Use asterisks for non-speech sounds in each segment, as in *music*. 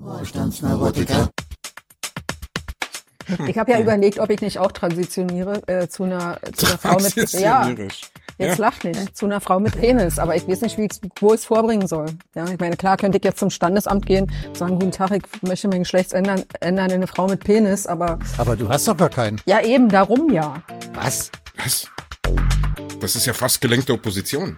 Wohlstandsneurotiker. Ich habe ja überlegt, ob ich nicht auch transitioniere äh, zu einer, zu einer Frau mit ja, jetzt ja. lacht nicht, zu einer Frau mit Penis, aber ich weiß nicht, wie ich es vorbringen soll. Ja, ich meine, klar könnte ich jetzt zum Standesamt gehen, sagen, guten Tag, ich möchte mein Geschlecht ändern, ändern in eine Frau mit Penis, aber Aber du hast doch gar keinen. ja eben darum ja. Was? Was? Das ist ja fast gelenkte Opposition.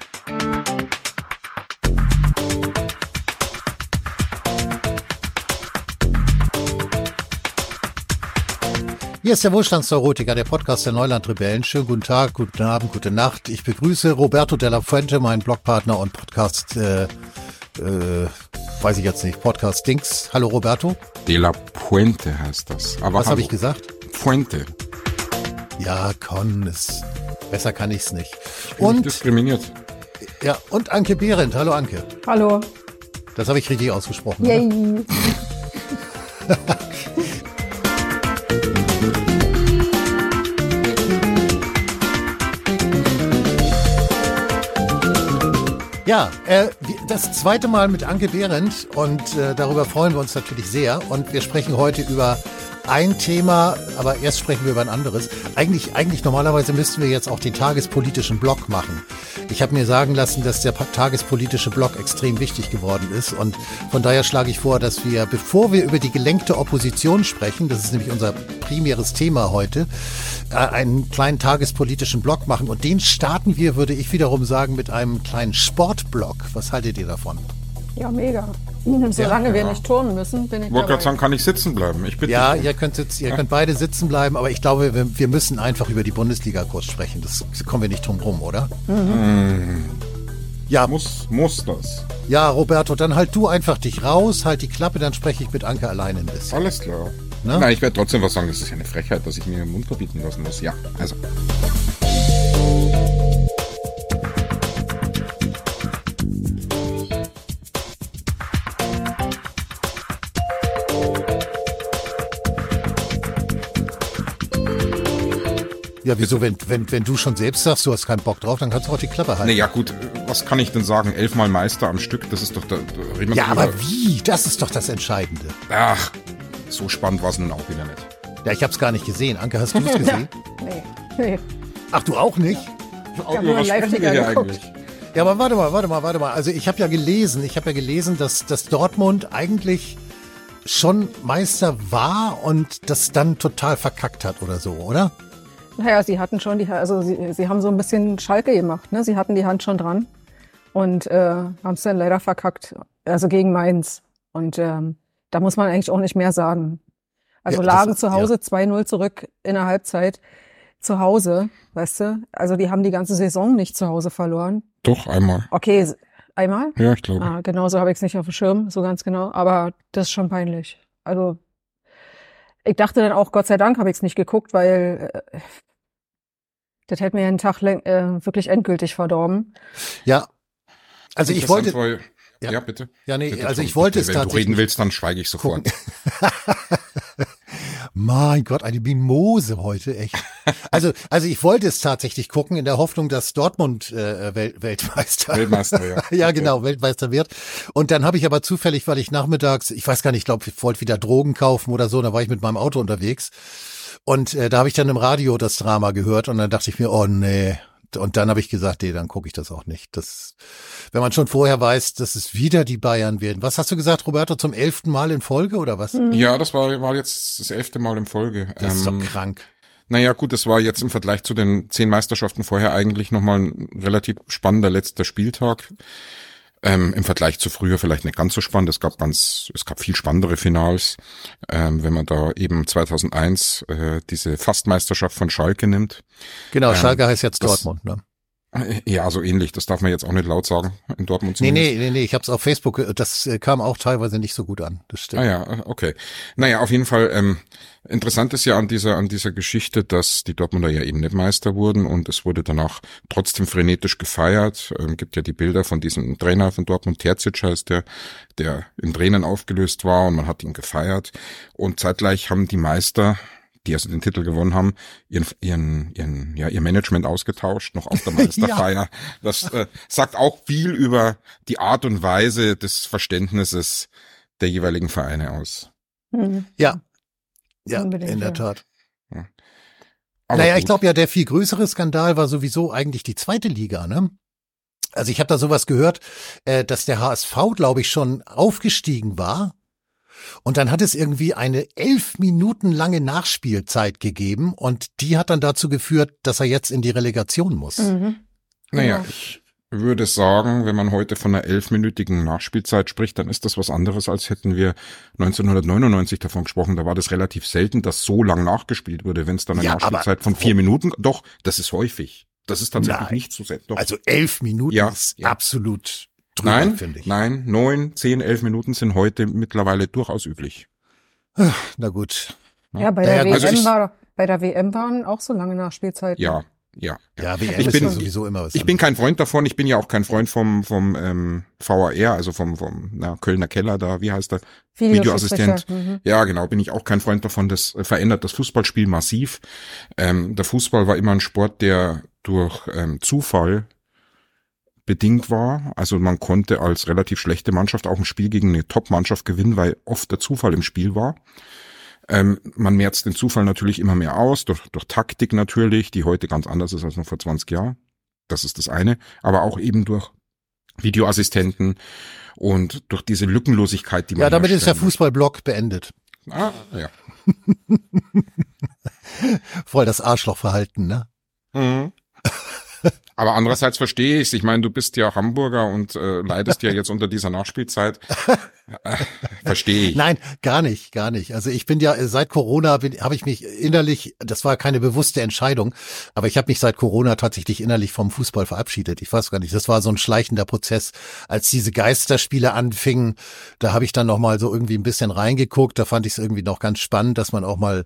Hier ist der Wohlstandsneurotiker, der Podcast der Neuland-Rebellen. Schönen guten Tag, guten Abend, gute Nacht. Ich begrüße Roberto Della Fuente, meinen Blogpartner und Podcast, äh, äh, weiß ich jetzt nicht, Podcast Dings. Hallo Roberto. De la Puente heißt das. Aber Was habe ich gesagt? Puente. Ja, Con, ist, besser kann ich's nicht. Ich Und, diskriminiert. ja, und Anke Behrendt. Hallo Anke. Hallo. Das habe ich richtig ausgesprochen. Yay. *laughs* Ja, äh, das zweite Mal mit Anke Behrendt und äh, darüber freuen wir uns natürlich sehr. Und wir sprechen heute über ein Thema, aber erst sprechen wir über ein anderes. Eigentlich, eigentlich normalerweise müssten wir jetzt auch den tagespolitischen Block machen. Ich habe mir sagen lassen, dass der tagespolitische Block extrem wichtig geworden ist und von daher schlage ich vor, dass wir, bevor wir über die gelenkte Opposition sprechen, das ist nämlich unser primäres Thema heute, einen kleinen tagespolitischen Block machen und den starten wir, würde ich wiederum sagen, mit einem kleinen Sportblock. Was haltet ihr davon? Ja, mega. *laughs* Solange wir nicht turnen müssen, bin ich wollte sagen, kann ich sitzen bleiben? Ich bitte. Ja, ihr könnt, jetzt, ihr könnt beide sitzen bleiben, aber ich glaube, wir, wir müssen einfach über die Bundesliga kurz sprechen. Das kommen wir nicht drum rum, oder? Ja, Muss, muss das. ja, Roberto, dann halt du einfach dich raus, halt die Klappe, dann spreche ich mit Anke alleine ein bisschen. Alles klar. Ne? Nein, ich werde trotzdem was sagen. Das ist ja eine Frechheit, dass ich mir den Mund verbieten lassen muss. Ja, also. Ja, wieso, wenn, wenn, wenn du schon selbst sagst, du hast keinen Bock drauf, dann kannst du auch die Klappe halten. Naja, gut, was kann ich denn sagen? Elfmal Meister am Stück, das ist doch da, da Ja, aber wie? Das ist doch das Entscheidende. Ach, so spannend war es nun auch wieder nicht. Ja, ich habe es gar nicht gesehen. Anke, hast du es *laughs* gesehen? Nee, nee. Ach, du auch nicht? hab nur Live-Ticker geguckt. Ja, aber warte mal, warte mal, warte mal. Also ich habe ja gelesen, ich habe ja gelesen, dass, dass Dortmund eigentlich schon Meister war und das dann total verkackt hat oder so, oder? Naja, sie hatten schon die, also sie, sie haben so ein bisschen Schalke gemacht, ne? Sie hatten die Hand schon dran und äh, haben es dann leider verkackt, also gegen Mainz. Und ähm, da muss man eigentlich auch nicht mehr sagen. Also Ja, das- lagen zu Hause 2-0 zurück in der Halbzeit zu Hause, weißt du? Also die haben die ganze Saison nicht zu Hause verloren. Doch, einmal. Okay, einmal? Ja, ich glaube. Ah, genau so habe ich es nicht auf dem Schirm, so ganz genau. Aber das ist schon peinlich. Also ich dachte dann auch, Gott sei Dank habe ich es nicht geguckt, weil äh, das hätte mir einen Tag läng- äh, wirklich endgültig verdorben. Ja. Also ich wollte, Ja. Ja, bitte. ja nee, bitte also ich wollte bitte, es Wenn du reden tatsächlich. willst, dann schweige ich sofort. *laughs* Mein Gott, eine Mimose heute, echt. Also, also ich wollte es tatsächlich gucken in der Hoffnung, dass Dortmund äh, Wel Weltmeister Weltmeister, ja. *laughs* ja, genau, Weltmeister wird. Und dann habe ich aber zufällig, weil ich nachmittags, ich weiß gar nicht, ich glaube, ich wollte wieder Drogen kaufen oder so, da war ich mit meinem Auto unterwegs. Und äh, da habe ich dann im Radio das Drama gehört und dann dachte ich mir, oh nee. Und dann habe ich gesagt, nee, dann gucke ich das auch nicht. Das, wenn man schon vorher weiß, dass es wieder die Bayern werden. Was hast du gesagt, Roberto, zum elften Mal in Folge oder was? Ja, das war, war jetzt das elfte Mal in Folge. Das ist Ähm, doch krank. Naja, gut, das war jetzt im Vergleich zu den zehn Meisterschaften vorher eigentlich nochmal ein relativ spannender letzter Spieltag. Ähm, Im Vergleich zu früher vielleicht nicht ganz so spannend. Es gab ganz, es gab viel spannendere Finals. Ähm, wenn man da eben 2001 äh, diese Fastmeisterschaft von Schalke nimmt. Genau, ähm, Schalke heißt jetzt das- Dortmund, ne? Äh, Ja, so ähnlich. Das darf man jetzt auch nicht laut sagen in Dortmund. Nee, zumindest. nee, nee, nee, ich habe es auf Facebook, ge- das äh, kam auch teilweise nicht so gut an. Das stimmt. Ah ja, okay. Naja, auf jeden Fall, ähm, interessant ist ja an dieser, an dieser Geschichte, dass die Dortmunder ja eben nicht Meister wurden und es wurde danach trotzdem frenetisch gefeiert. Ähm, gibt ja die Bilder von diesem Trainer von Dortmund, Terzic heißt der, der in Tränen aufgelöst war und man hat ihn gefeiert. Und zeitgleich haben die Meister die also den Titel gewonnen haben, ihren, ihren, ihren, ja, ihr Management ausgetauscht, noch auf der *laughs* Meisterfeier. Das äh, sagt auch viel über die Art und Weise des Verständnisses der jeweiligen Vereine aus. Mhm. Ja, ja, Unbedingt, in der Tat. Ja. naja, gut. ich glaube ja, der viel größere Skandal war sowieso eigentlich die zweite Liga, ne? Also ich habe da sowas gehört, äh, dass der HSV, glaube ich, schon aufgestiegen war. Und dann hat es irgendwie eine elf Minuten lange Nachspielzeit gegeben und die hat dann dazu geführt, dass er jetzt in die Relegation muss. Mhm. Naja, genau. ich würde sagen, wenn man heute von einer elfminütigen Nachspielzeit spricht, dann ist das was anderes, als hätten wir 1999 davon gesprochen. Da war das relativ selten, dass so lang nachgespielt wurde, wenn es dann eine ja, Nachspielzeit von vier Minuten, doch, das ist häufig. Das ist tatsächlich nein. nicht so selten. Also elf Minuten ja, ist ja. absolut drüber, nein, finde ich. Nein, neun, zehn, elf Minuten sind heute mittlerweile durchaus üblich. Na gut. Ja, bei der, also WM ich, war, bei der WM waren auch so lange Nachspielzeiten. Ja, ja. Ja, WM ich bin sowieso immer was. Ich bin kein Freund davon. Ich bin ja auch kein Freund vom vom ähm, VAR, also vom vom na, Kölner Keller da. Wie heißt der? Videoassistent. Mhm. Ja, genau. Bin ich auch kein Freund davon. Das äh, verändert das Fußballspiel massiv. Ähm, der Fußball war immer ein Sport, der durch ähm, Zufall bedingt war. Also man konnte als relativ schlechte Mannschaft auch ein Spiel gegen eine Top-Mannschaft gewinnen, weil oft der Zufall im Spiel war. Ähm, man merzt den Zufall natürlich immer mehr aus, durch, durch Taktik natürlich, die heute ganz anders ist als noch vor 20 Jahren. Das ist das eine. Aber auch eben durch Videoassistenten und durch diese Lückenlosigkeit, die man Ja, damit ist der Fußballblock beendet. Ah, ja. *laughs* Voll das Arschlochverhalten, ne? Mhm. *laughs* Aber andererseits verstehe ich es. Ich meine, du bist ja Hamburger und äh, leidest ja *laughs* jetzt unter dieser Nachspielzeit. Äh, verstehe ich. Nein, gar nicht, gar nicht. Also ich bin ja seit Corona habe ich mich innerlich, das war keine bewusste Entscheidung, aber ich habe mich seit Corona tatsächlich innerlich vom Fußball verabschiedet. Ich weiß gar nicht, das war so ein schleichender Prozess, als diese Geisterspiele anfingen. Da habe ich dann noch mal so irgendwie ein bisschen reingeguckt. Da fand ich es irgendwie noch ganz spannend, dass man auch mal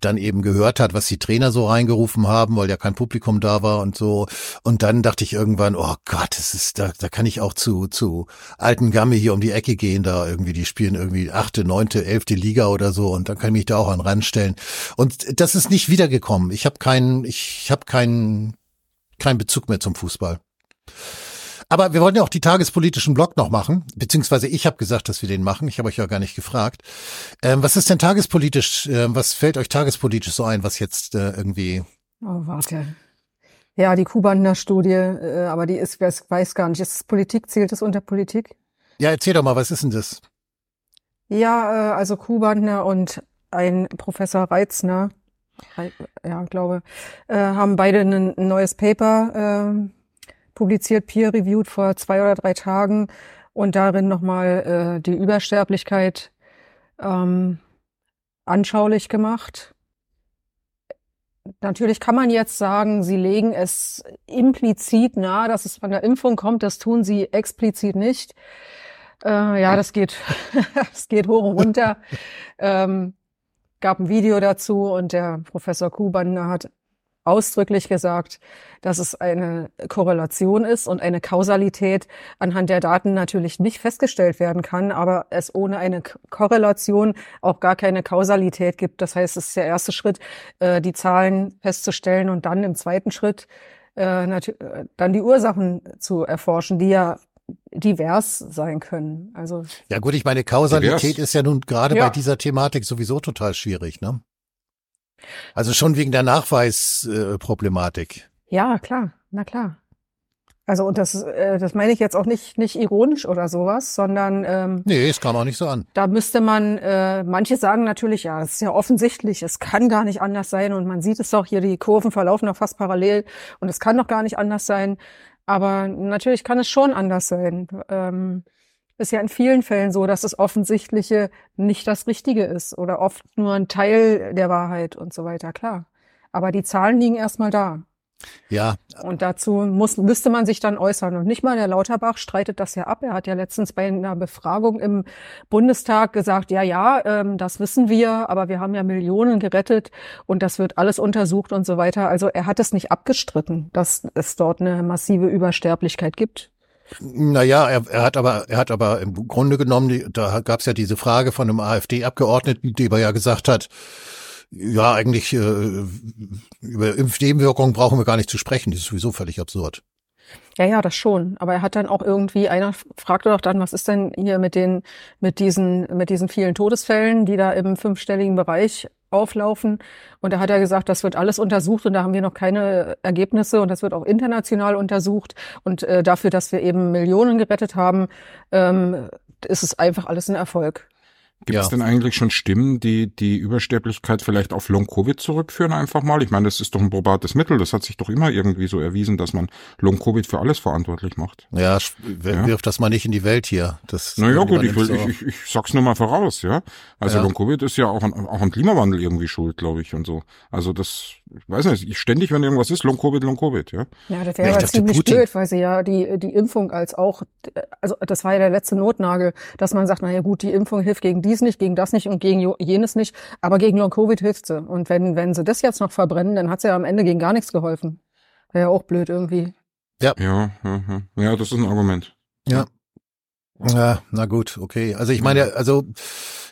dann eben gehört hat, was die Trainer so reingerufen haben, weil ja kein Publikum da war und so. Und und dann dachte ich irgendwann, oh Gott, das ist, da, da kann ich auch zu, zu alten Gamme hier um die Ecke gehen, da irgendwie, die spielen irgendwie achte, neunte, elfte Liga oder so und dann kann ich mich da auch an ranstellen. Und das ist nicht wiedergekommen. Ich habe keinen, ich habe keinen, keinen Bezug mehr zum Fußball. Aber wir wollen ja auch die tagespolitischen Blog noch machen, beziehungsweise ich habe gesagt, dass wir den machen. Ich habe euch ja gar nicht gefragt. Ähm, was ist denn tagespolitisch, äh, was fällt euch tagespolitisch so ein, was jetzt äh, irgendwie... Oh, warte. Ja, die Kubaner-Studie, äh, aber die ist, weiß, weiß gar nicht, ist es Politik, zählt es unter Politik? Ja, erzähl doch mal, was ist denn das? Ja, äh, also Kubaner und ein Professor Reitzner, ja, glaube, äh, haben beide ein, neues Paper publiziert, peer-reviewed vor zwei oder drei Tagen und darin nochmal die Übersterblichkeit ähm, anschaulich gemacht. Natürlich kann man jetzt sagen, sie legen es implizit nahe, dass es von der Impfung kommt. Das tun sie explizit nicht. Äh, ja, das geht, *laughs* das geht hoch und runter. *laughs* ähm, gab ein Video dazu und der Professor Kuban hat ausdrücklich gesagt, dass es eine Korrelation ist und eine Kausalität anhand der Daten natürlich nicht festgestellt werden kann, aber es ohne eine Korrelation auch gar keine Kausalität gibt. Das heißt, es ist der erste Schritt, äh, die Zahlen festzustellen und dann im zweiten Schritt äh, äh, dann die Ursachen zu erforschen, die ja divers sein können. Also ja gut, ich meine Kausalität divers. ist ja nun gerade ja. bei dieser Thematik sowieso total schwierig, ne? Also schon wegen der Nachweisproblematik. Äh, ja, klar, na klar. Also und das, äh, das meine ich jetzt auch nicht nicht ironisch oder sowas, sondern ähm, nee, es kam auch nicht so an. Da müsste man, äh, manche sagen natürlich, ja, es ist ja offensichtlich, es kann gar nicht anders sein und man sieht es doch hier, die Kurven verlaufen doch fast parallel und es kann doch gar nicht anders sein. Aber natürlich kann es schon anders sein. Ähm, ist ja in vielen Fällen so, dass das Offensichtliche nicht das Richtige ist oder oft nur ein Teil der Wahrheit und so weiter, klar. Aber die Zahlen liegen erstmal da. Ja. Und dazu muss, müsste man sich dann äußern. Und nicht mal der Lauterbach streitet das ja ab. Er hat ja letztens bei einer Befragung im Bundestag gesagt, ja, ja, ähm, das wissen wir, aber wir haben ja Millionen gerettet und das wird alles untersucht und so weiter. Also er hat es nicht abgestritten, dass es dort eine massive Übersterblichkeit gibt. Naja, er, er hat aber, er hat aber im Grunde genommen, da gab es ja diese Frage von einem AfD-Abgeordneten, der ja gesagt hat, ja, eigentlich äh, über Impfnebenwirkungen brauchen wir gar nicht zu sprechen, das ist sowieso völlig absurd. Ja, ja, das schon. Aber er hat dann auch irgendwie, einer fragte doch dann, was ist denn hier mit den, mit diesen, mit diesen vielen Todesfällen, die da im fünfstelligen Bereich auflaufen. Und da hat er gesagt, das wird alles untersucht und da haben wir noch keine Ergebnisse und das wird auch international untersucht. Und äh, dafür, dass wir eben Millionen gerettet haben, ähm, ist es einfach alles ein Erfolg. Gibt es ja. denn eigentlich schon Stimmen, die die Übersterblichkeit vielleicht auf Long-Covid zurückführen einfach mal? Ich meine, das ist doch ein probates Mittel. Das hat sich doch immer irgendwie so erwiesen, dass man Long-Covid für alles verantwortlich macht. Ja, wirf ja. das mal nicht in die Welt hier. Das naja gut, ich, will, ich, ich, ich sag's nur mal voraus, ja. Also ja. Long-Covid ist ja auch an, auch an Klimawandel irgendwie schuld, glaube ich, und so. Also das, ich weiß nicht, ich ständig, wenn irgendwas ist, Long-Covid, Long-Covid, ja. Ja, das wäre ja, ziemlich Putin. blöd, weil sie ja die, die Impfung als auch, also das war ja der letzte Notnagel, dass man sagt, naja gut, die Impfung hilft gegen die dies nicht, gegen das nicht und gegen jenes nicht, aber gegen Long-Covid hilft sie. Und wenn, wenn sie das jetzt noch verbrennen, dann hat sie ja am Ende gegen gar nichts geholfen. Wäre ja auch blöd irgendwie. Ja. Ja, ja, ja, das ist ein Argument. Ja. Ja, na gut, okay. Also ich meine, also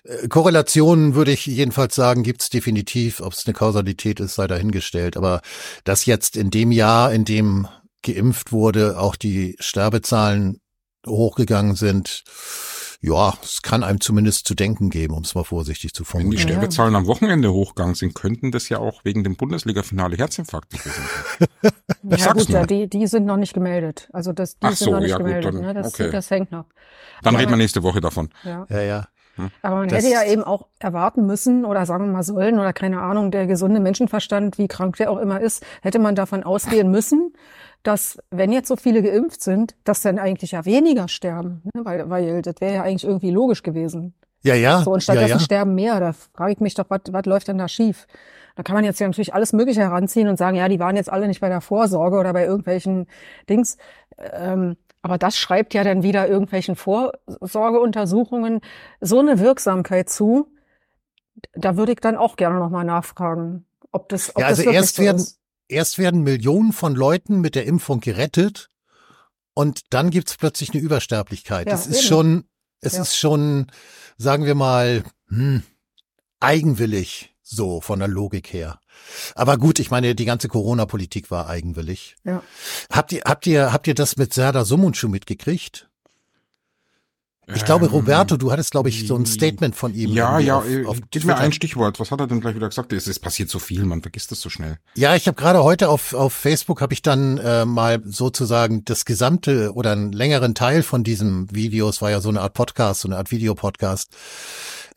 äh, Korrelationen würde ich jedenfalls sagen, gibt's definitiv. Ob es eine Kausalität ist, sei dahingestellt. Aber dass jetzt in dem Jahr, in dem geimpft wurde, auch die Sterbezahlen hochgegangen sind, ja, es kann einem zumindest zu denken geben, um es mal vorsichtig zu formulieren. Wenn die Sterbezahlen am Wochenende hochgegangen sind, könnten das ja auch wegen dem Bundesliga-Finale Herzinfarkt gewesen sein. *laughs* ja gut, ja, die, die sind noch nicht gemeldet. Also das, die Ach sind so, noch nicht ja, gemeldet. Gut, dann, ne? das, okay. das hängt noch. Dann ja, reden wir nächste Woche davon. Ja, ja. ja. Hm. Aber man das hätte ja eben auch erwarten müssen oder sagen wir mal sollen oder keine Ahnung, der gesunde Menschenverstand, wie krank der auch immer ist, hätte man davon ausgehen müssen, dass wenn jetzt so viele geimpft sind, dass dann eigentlich ja weniger sterben, ne? weil, weil das wäre ja eigentlich irgendwie logisch gewesen. Ja, ja. So, und stattdessen ja, ja. sterben mehr. Da frage ich mich doch, was, was läuft denn da schief? Da kann man jetzt ja natürlich alles Mögliche heranziehen und sagen, ja, die waren jetzt alle nicht bei der Vorsorge oder bei irgendwelchen Dings. Ähm, aber das schreibt ja dann wieder irgendwelchen Vorsorgeuntersuchungen so eine Wirksamkeit zu. Da würde ich dann auch gerne nochmal nachfragen, ob das, ob ja, also das erst so werden, ist erst werden Millionen von Leuten mit der Impfung gerettet und dann gibt's plötzlich eine Übersterblichkeit. Ja, das ist eben. schon, es ja. ist schon, sagen wir mal, hm, eigenwillig so von der Logik her. Aber gut, ich meine, die ganze Corona-Politik war eigenwillig. Ja. Habt ihr, habt ihr, habt ihr das mit Serda Sumuncu mitgekriegt? Ich glaube, ähm, Roberto, du hattest, glaube ich, so ein Statement von ihm. Ja, ja, auf, äh, auf gib mir ein Stichwort. Was hat er denn gleich wieder gesagt? Es, es passiert so viel, man vergisst das so schnell. Ja, ich habe gerade heute auf, auf Facebook habe ich dann äh, mal sozusagen das gesamte oder einen längeren Teil von diesem Video, es war ja so eine Art Podcast, so eine Art Videopodcast,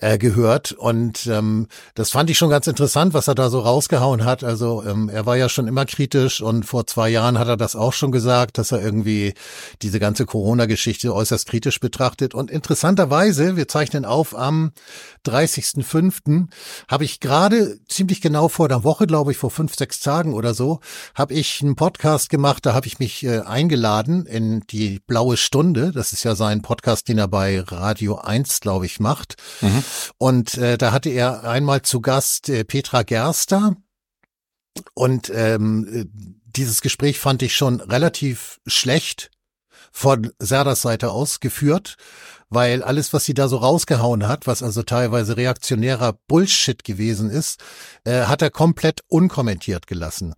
äh, gehört. Und ähm, das fand ich schon ganz interessant, was er da so rausgehauen hat. Also ähm, er war ja schon immer kritisch und vor zwei Jahren hat er das auch schon gesagt, dass er irgendwie diese ganze Corona-Geschichte äußerst kritisch betrachtet. Und interessanterweise, wir zeichnen auf am 30.05. habe ich gerade ziemlich genau vor der Woche, glaube ich, vor fünf, sechs Tagen oder so, habe ich einen Podcast gemacht, da habe ich mich äh, eingeladen in die Blaue Stunde. Das ist ja sein Podcast, den er bei Radio 1, glaube ich, macht. Mhm. Und äh, da hatte er einmal zu Gast äh, Petra Gerster. Und ähm, äh, dieses Gespräch fand ich schon relativ schlecht von Serdas Seite aus geführt, weil alles, was sie da so rausgehauen hat, was also teilweise reaktionärer Bullshit gewesen ist, äh, hat er komplett unkommentiert gelassen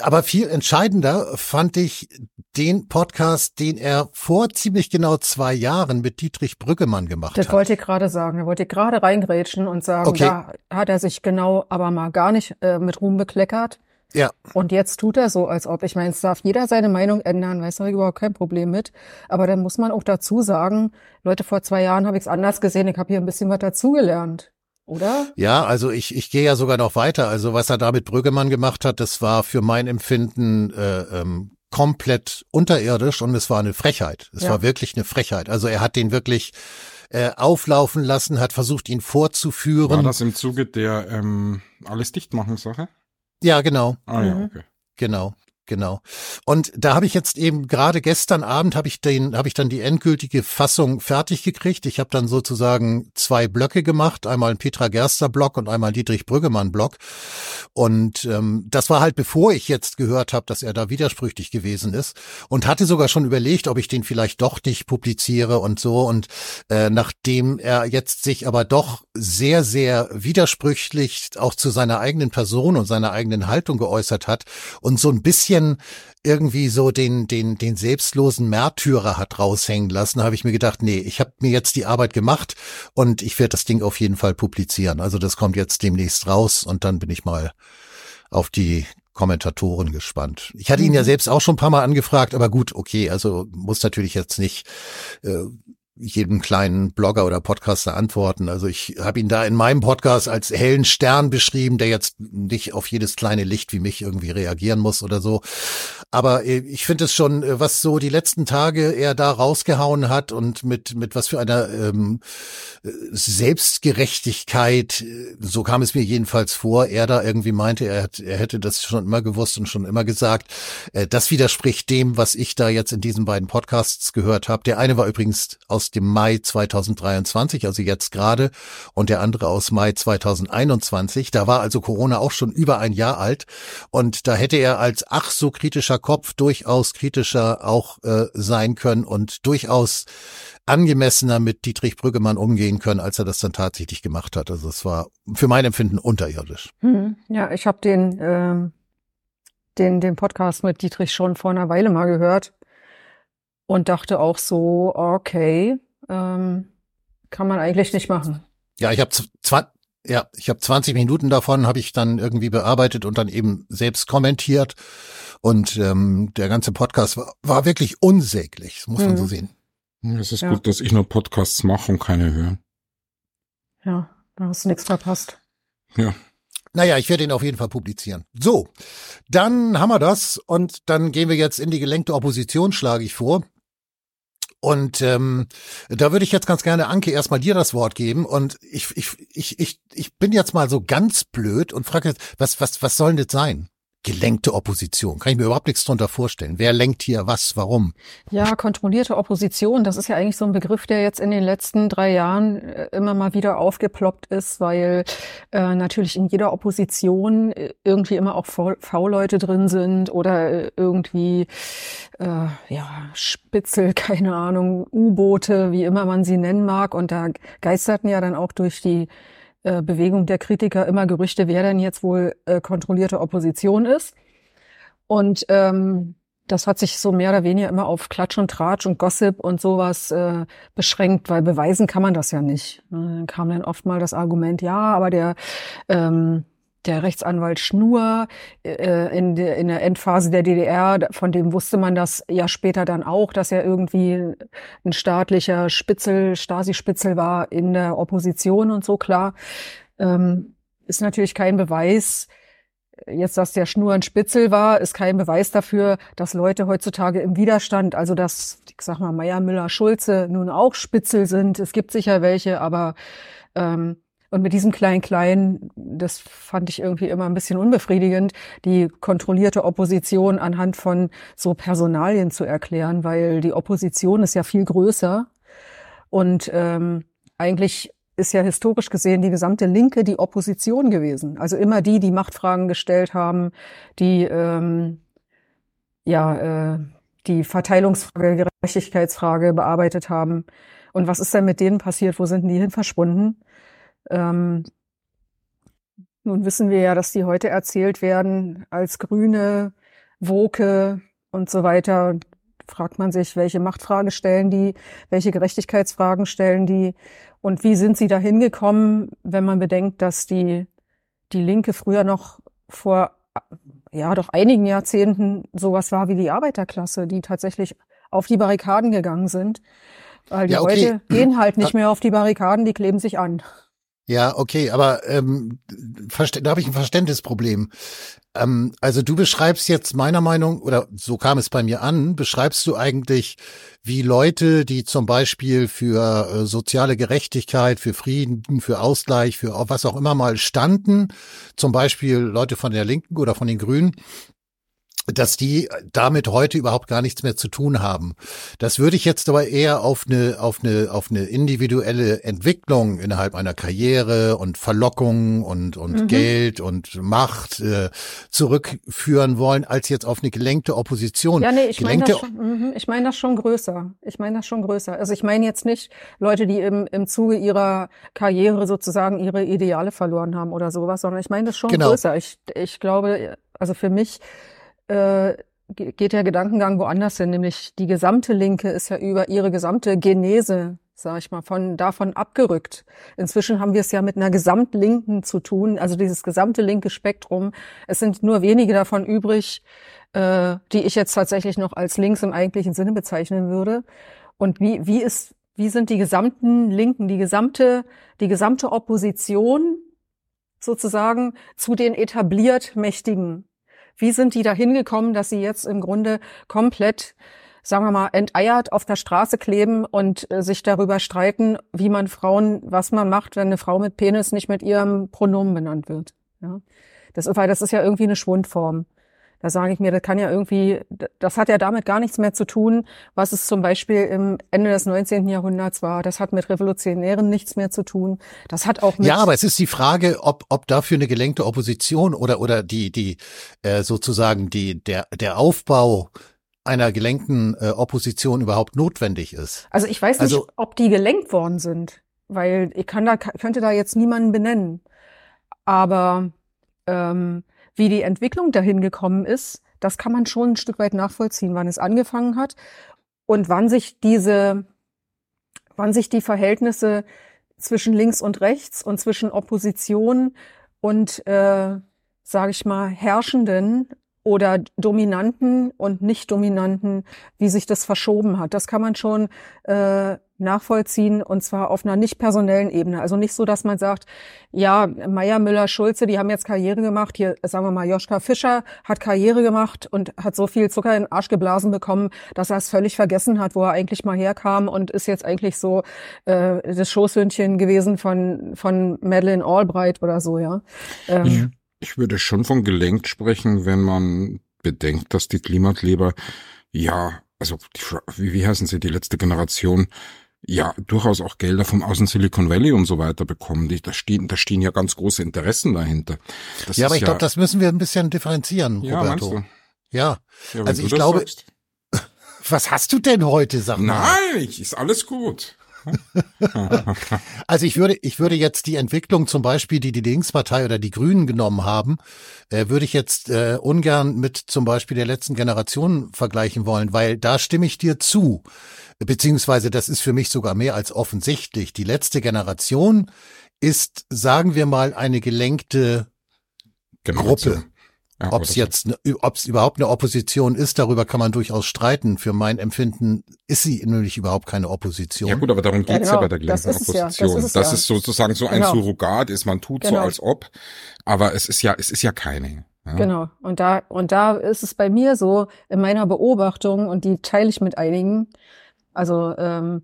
aber viel entscheidender fand ich den Podcast, den er vor ziemlich genau zwei Jahren mit Dietrich Brüggemann gemacht das hat. Das wollte ich gerade sagen. Er wollte gerade reingrätschen und sagen, okay. da hat er sich genau aber mal gar nicht äh, mit Ruhm bekleckert. Ja. Und jetzt tut er so, als ob. Ich meine, es darf jeder seine Meinung ändern, weiß ich überhaupt kein Problem mit. Aber dann muss man auch dazu sagen, Leute, vor zwei Jahren habe ich es anders gesehen, ich habe hier ein bisschen was dazugelernt oder? Ja, also ich, ich gehe ja sogar noch weiter. Also was er da mit Brüggemann gemacht hat, das war für mein Empfinden äh, ähm, komplett unterirdisch und es war eine Frechheit. Es ja. war wirklich eine Frechheit. Also er hat den wirklich äh, auflaufen lassen, hat versucht, ihn vorzuführen. War das im Zuge der ähm, alles dichtmachen Sache? Ja, genau. Ah ja, mhm. okay. Genau. Genau. Und da habe ich jetzt eben gerade gestern Abend habe ich den habe ich dann die endgültige Fassung fertig gekriegt. Ich habe dann sozusagen zwei Blöcke gemacht, einmal ein Petra Gerster Block und einmal Dietrich Brüggemann Block. Und ähm, das war halt bevor ich jetzt gehört habe, dass er da widersprüchlich gewesen ist und hatte sogar schon überlegt, ob ich den vielleicht doch nicht publiziere und so. Und äh, nachdem er jetzt sich aber doch sehr sehr widersprüchlich auch zu seiner eigenen Person und seiner eigenen Haltung geäußert hat und so ein bisschen bisschen irgendwie so den, den, den selbstlosen Märtyrer hat raushängen lassen, habe ich mir gedacht, nee, ich habe mir jetzt die Arbeit gemacht und ich werde das Ding auf jeden Fall publizieren. Also das kommt jetzt demnächst raus und dann bin ich mal auf die Kommentatoren gespannt. Ich hatte ihn ja mhm. selbst auch schon ein paar Mal angefragt, aber gut, okay, also muss natürlich jetzt nicht äh, jedem kleinen Blogger oder Podcaster antworten. Also ich habe ihn da in meinem Podcast als hellen Stern beschrieben, der jetzt nicht auf jedes kleine Licht wie mich irgendwie reagieren muss oder so. Aber äh, ich finde es schon, äh, was so die letzten Tage er da rausgehauen hat und mit mit was für einer ähm, Selbstgerechtigkeit, äh, so kam es mir jedenfalls vor, er da irgendwie meinte, er, er hätte das schon immer gewusst und schon immer gesagt. Das widerspricht dem, was ich da jetzt in diesen beiden Podcasts gehört habe. Der eine war übrigens aus dem Mai 2023, also jetzt gerade, und der andere aus Mai 2021. Da war also Corona auch schon über ein Jahr alt. Und da hätte er als ach so kritischer Kopf durchaus kritischer auch äh, sein können und durchaus angemessener mit Dietrich Brüggemann umgehen können, als er das dann tatsächlich gemacht hat. Also es war für mein Empfinden unterirdisch. Hm, ja, ich habe den, äh, den, den Podcast mit Dietrich schon vor einer Weile mal gehört und dachte auch so, okay, ähm, kann man eigentlich nicht machen. Ja, ich habe ja, ich habe 20 Minuten davon habe ich dann irgendwie bearbeitet und dann eben selbst kommentiert und ähm, der ganze Podcast war, war wirklich unsäglich, das muss mhm. man so sehen. Es ist ja. gut, dass ich nur Podcasts mache und keine hören. Ja, da hast du nichts verpasst. Ja. Naja, ich werde ihn auf jeden Fall publizieren. So, dann haben wir das und dann gehen wir jetzt in die gelenkte Opposition, schlage ich vor. Und ähm, da würde ich jetzt ganz gerne, Anke, erstmal dir das Wort geben. Und ich, ich, ich, ich, ich bin jetzt mal so ganz blöd und frage jetzt, was, was, was soll denn das sein? Gelenkte Opposition. Kann ich mir überhaupt nichts drunter vorstellen. Wer lenkt hier was, warum? Ja, kontrollierte Opposition, das ist ja eigentlich so ein Begriff, der jetzt in den letzten drei Jahren äh, immer mal wieder aufgeploppt ist, weil äh, natürlich in jeder Opposition äh, irgendwie immer auch V-Leute drin sind oder äh, irgendwie äh, ja Spitzel, *laughs* keine Ahnung, U-Boote, wie immer man sie nennen mag. Und da geisterten ja dann auch durch die äh, Bewegung der Kritiker immer Gerüchte, wer denn jetzt wohl äh, kontrollierte Opposition ist. Und ähm, das hat sich so mehr oder weniger immer auf Klatsch und Tratsch und Gossip und sowas äh, beschränkt, weil beweisen kann man das ja nicht. Ne, dann kam dann oft mal das Argument, ja, aber der ähm, der Rechtsanwalt Schnur äh, in, de, in der Endphase der DDR, von dem wusste man das ja später dann auch, dass er irgendwie ein staatlicher Spitzel, Stasi-Spitzel war in der Opposition und so, klar. Ähm, ist natürlich kein Beweis, jetzt, dass der Schnur ein Spitzel war, ist kein Beweis dafür, dass Leute heutzutage im Widerstand, also dass, ich sag mal, Meier, Müller, Schulze nun auch Spitzel sind. Es gibt sicher welche, aber ähm, und mit diesem Klein-Klein, das fand ich irgendwie immer ein bisschen unbefriedigend, die kontrollierte Opposition anhand von so Personalien zu erklären, weil die Opposition ist ja viel größer. Und ähm, eigentlich ist ja historisch gesehen die gesamte Linke die Opposition gewesen. Also immer die, die Machtfragen gestellt haben, die ähm, ja äh, die Verteilungsfrage, Gerechtigkeitsfrage bearbeitet haben. Und was ist denn mit denen passiert? Wo sind die hin verschwunden? Ähm, nun wissen wir ja, dass die heute erzählt werden als Grüne, Woke und so weiter. Fragt man sich, welche Machtfrage stellen die, welche Gerechtigkeitsfragen stellen die und wie sind sie da hingekommen, wenn man bedenkt, dass die, die Linke früher noch vor, ja, doch einigen Jahrzehnten sowas war wie die Arbeiterklasse, die tatsächlich auf die Barrikaden gegangen sind. Weil die ja, okay. heute gehen halt nicht mehr auf die Barrikaden, die kleben sich an. Ja, okay, aber ähm, da habe ich ein Verständnisproblem. Ähm, also du beschreibst jetzt meiner Meinung, oder so kam es bei mir an, beschreibst du eigentlich, wie Leute, die zum Beispiel für äh, soziale Gerechtigkeit, für Frieden, für Ausgleich, für was auch immer mal standen, zum Beispiel Leute von der Linken oder von den Grünen, dass die damit heute überhaupt gar nichts mehr zu tun haben. Das würde ich jetzt aber eher auf eine, auf eine, auf eine individuelle Entwicklung innerhalb einer Karriere und Verlockung und, und mhm. Geld und Macht äh, zurückführen wollen, als jetzt auf eine gelenkte Opposition. Ja, nee, ich meine das, schon, mhm, ich mein das schon größer. Ich meine das schon größer. Also ich meine jetzt nicht Leute, die im, im Zuge ihrer Karriere sozusagen ihre Ideale verloren haben oder sowas, sondern ich meine das schon genau. größer. Ich, ich glaube, also für mich äh, geht der Gedankengang woanders hin, nämlich die gesamte Linke ist ja über ihre gesamte Genese, sag ich mal, von davon abgerückt. Inzwischen haben wir es ja mit einer Gesamtlinken zu tun, also dieses gesamte linke Spektrum. Es sind nur wenige davon übrig, äh, die ich jetzt tatsächlich noch als links im eigentlichen Sinne bezeichnen würde. Und wie, wie ist, wie sind die gesamten Linken, die gesamte, die gesamte Opposition sozusagen zu den etabliert Mächtigen wie sind die da hingekommen, dass sie jetzt im Grunde komplett sagen wir mal, enteiert auf der Straße kleben und äh, sich darüber streiten, wie man Frauen, was man macht, wenn eine Frau mit Penis nicht mit ihrem Pronomen benannt wird. Ja? Das, weil das ist ja irgendwie eine Schwundform. Da sage ich mir, das kann ja irgendwie, das hat ja damit gar nichts mehr zu tun, was es zum Beispiel im Ende des 19. Jahrhunderts war. Das hat mit Revolutionären nichts mehr zu tun. Das hat auch mit Ja, aber es ist die Frage, ob, ob dafür eine gelenkte Opposition oder, oder die, die, äh, sozusagen die, der, der Aufbau einer gelenkten äh, Opposition überhaupt notwendig ist. Also ich weiß nicht, also, ob die gelenkt worden sind, weil ich kann da, könnte da jetzt niemanden benennen. Aber ähm, wie die Entwicklung dahin gekommen ist, das kann man schon ein Stück weit nachvollziehen, wann es angefangen hat und wann sich diese, wann sich die Verhältnisse zwischen links und rechts und zwischen Opposition und, äh, sage ich mal, Herrschenden oder Dominanten und Nicht-Dominanten, wie sich das verschoben hat. Das kann man schon äh, nachvollziehen und zwar auf einer nicht personellen Ebene. Also nicht so, dass man sagt, ja, Meier, Müller, Schulze, die haben jetzt Karriere gemacht. Hier, sagen wir mal, Joschka Fischer hat Karriere gemacht und hat so viel Zucker in den Arsch geblasen bekommen, dass er es völlig vergessen hat, wo er eigentlich mal herkam und ist jetzt eigentlich so äh, das Schoßhündchen gewesen von, von Madeleine Albright oder so, ja. Ähm, ich, ich würde schon von gelenkt sprechen, wenn man bedenkt, dass die Klimakleber ja also die, wie, wie heißen sie, die letzte Generation, ja durchaus auch Gelder vom Außen Silicon Valley und so weiter bekommen. Die, da stehen, da stehen ja ganz große Interessen dahinter. Das ja, aber ich ja, glaube, das müssen wir ein bisschen differenzieren, ja, Roberto. Ja, ja also ich glaube, sagst. *laughs* was hast du denn heute, sag mal? Nein, ist alles gut. *laughs* also ich würde, ich würde jetzt die Entwicklung zum Beispiel, die die Linkspartei oder die Grünen genommen haben, äh, würde ich jetzt äh, ungern mit zum Beispiel der letzten Generation vergleichen wollen, weil da stimme ich dir zu beziehungsweise das ist für mich sogar mehr als offensichtlich. Die letzte Generation ist, sagen wir mal, eine gelenkte Generation. Gruppe. Ja, ob es jetzt, ne, ob es überhaupt eine Opposition ist, darüber kann man durchaus streiten. Für mein Empfinden ist sie nämlich überhaupt keine Opposition. Ja gut, aber darum geht's ja, genau. ja bei der gelenkten Opposition. Ja, das ist, das ist sozusagen so ein genau. Surrogat ist, man tut genau. so als ob, aber es ist ja, es ist ja keine. Ja. Genau. Und da, und da ist es bei mir so, in meiner Beobachtung, und die teile ich mit einigen, also, ähm,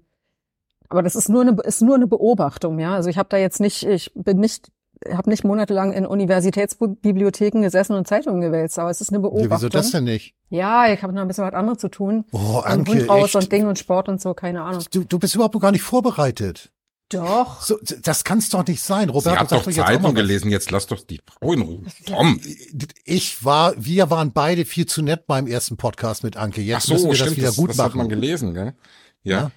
aber das ist nur eine ist nur eine Beobachtung, ja. Also ich habe da jetzt nicht, ich bin nicht habe nicht monatelang in Universitätsbibliotheken gesessen und Zeitungen gewälzt, aber es ist eine Beobachtung. Ja, wieso das denn nicht? Ja, ich habe noch ein bisschen was anderes zu tun. Oh, Anke, und Hund raus echt? und Ding und Sport und so, keine Ahnung. Du, du bist überhaupt gar nicht vorbereitet. Doch. So, das kann's doch nicht sein. Roberto Sie hat doch Zeitung gelesen, jetzt lass doch die Frau in Ruhe. Komm. Ich war, wir waren beide viel zu nett beim ersten Podcast mit Anke. Jetzt Ach so, müssen wir stimmt, das wieder das, gut das machen. Das hat man gelesen, gell? Ja. ja.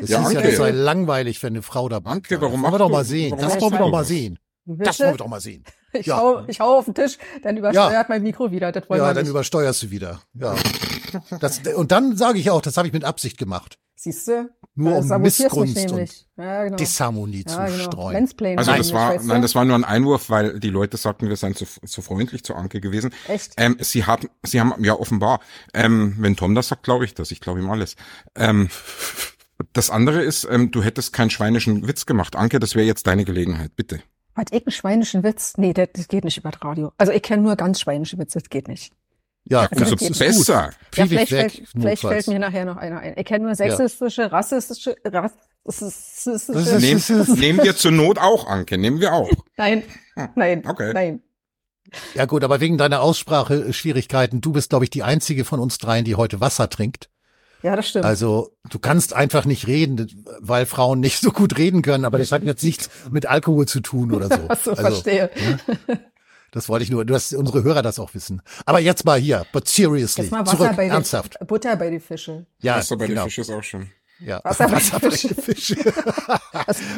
Das ja, ist Anke. ja, das sei langweilig, wenn eine Frau dabei ist. Anke, warum das wollen wir doch mal sehen. Das wollen wir doch mal sehen. Das wollen wir doch mal sehen. Ich, ja. hau, ich hau auf den Tisch, dann übersteuert ja. mein Mikro wieder. Das wollen ja, wir dann nicht. übersteuerst du wieder. Ja. Das, und dann sage ich auch, das habe ich mit Absicht gemacht. Siehst du? Nur um Missgunst und ja, genau. Disharmonie ja, zu genau. streuen. Also das war, nein, das war nur ein Einwurf, weil die Leute sagten, wir seien zu, zu freundlich zu Anke gewesen. Echt? Ähm, sie haben, sie haben, ja offenbar, ähm, wenn Tom das sagt, glaube ich das. Ich glaube ihm alles. Ähm, das andere ist, ähm, du hättest keinen schweinischen Witz gemacht. Anke, das wäre jetzt deine Gelegenheit, bitte. Hat ich einen schweinischen Witz? Nee, das, das geht nicht über das Radio. Also ich kenne nur ganz schweinische Witze, das geht nicht. Ja, also das ist besser. Ja, vielleicht, weg, fällt, vielleicht fällt mir nachher noch einer ein. Ich kenne nur sexistische, ja. rassistische, rassistische. Nehmen, nehmen wir zur Not auch, Anke, nehmen wir auch. *laughs* Nein, nein, okay. nein. Ja gut, aber wegen deiner Aussprache-Schwierigkeiten, du bist, glaube ich, die einzige von uns dreien, die heute Wasser trinkt. Ja, das stimmt. Also du kannst einfach nicht reden, weil Frauen nicht so gut reden können, aber das hat jetzt nichts mit Alkohol zu tun oder so. *laughs* Ach so, also, verstehe. Ja? Das wollte ich nur, dass unsere Hörer das auch wissen. Aber jetzt mal hier, but seriously, jetzt mal Wasser zurück, bei ernsthaft. Die, Butter bei die Fische. Ja, Wasser bei genau. die Fische ist auch schon. Ja, Wasser, Wasser Fische. *laughs* Fische.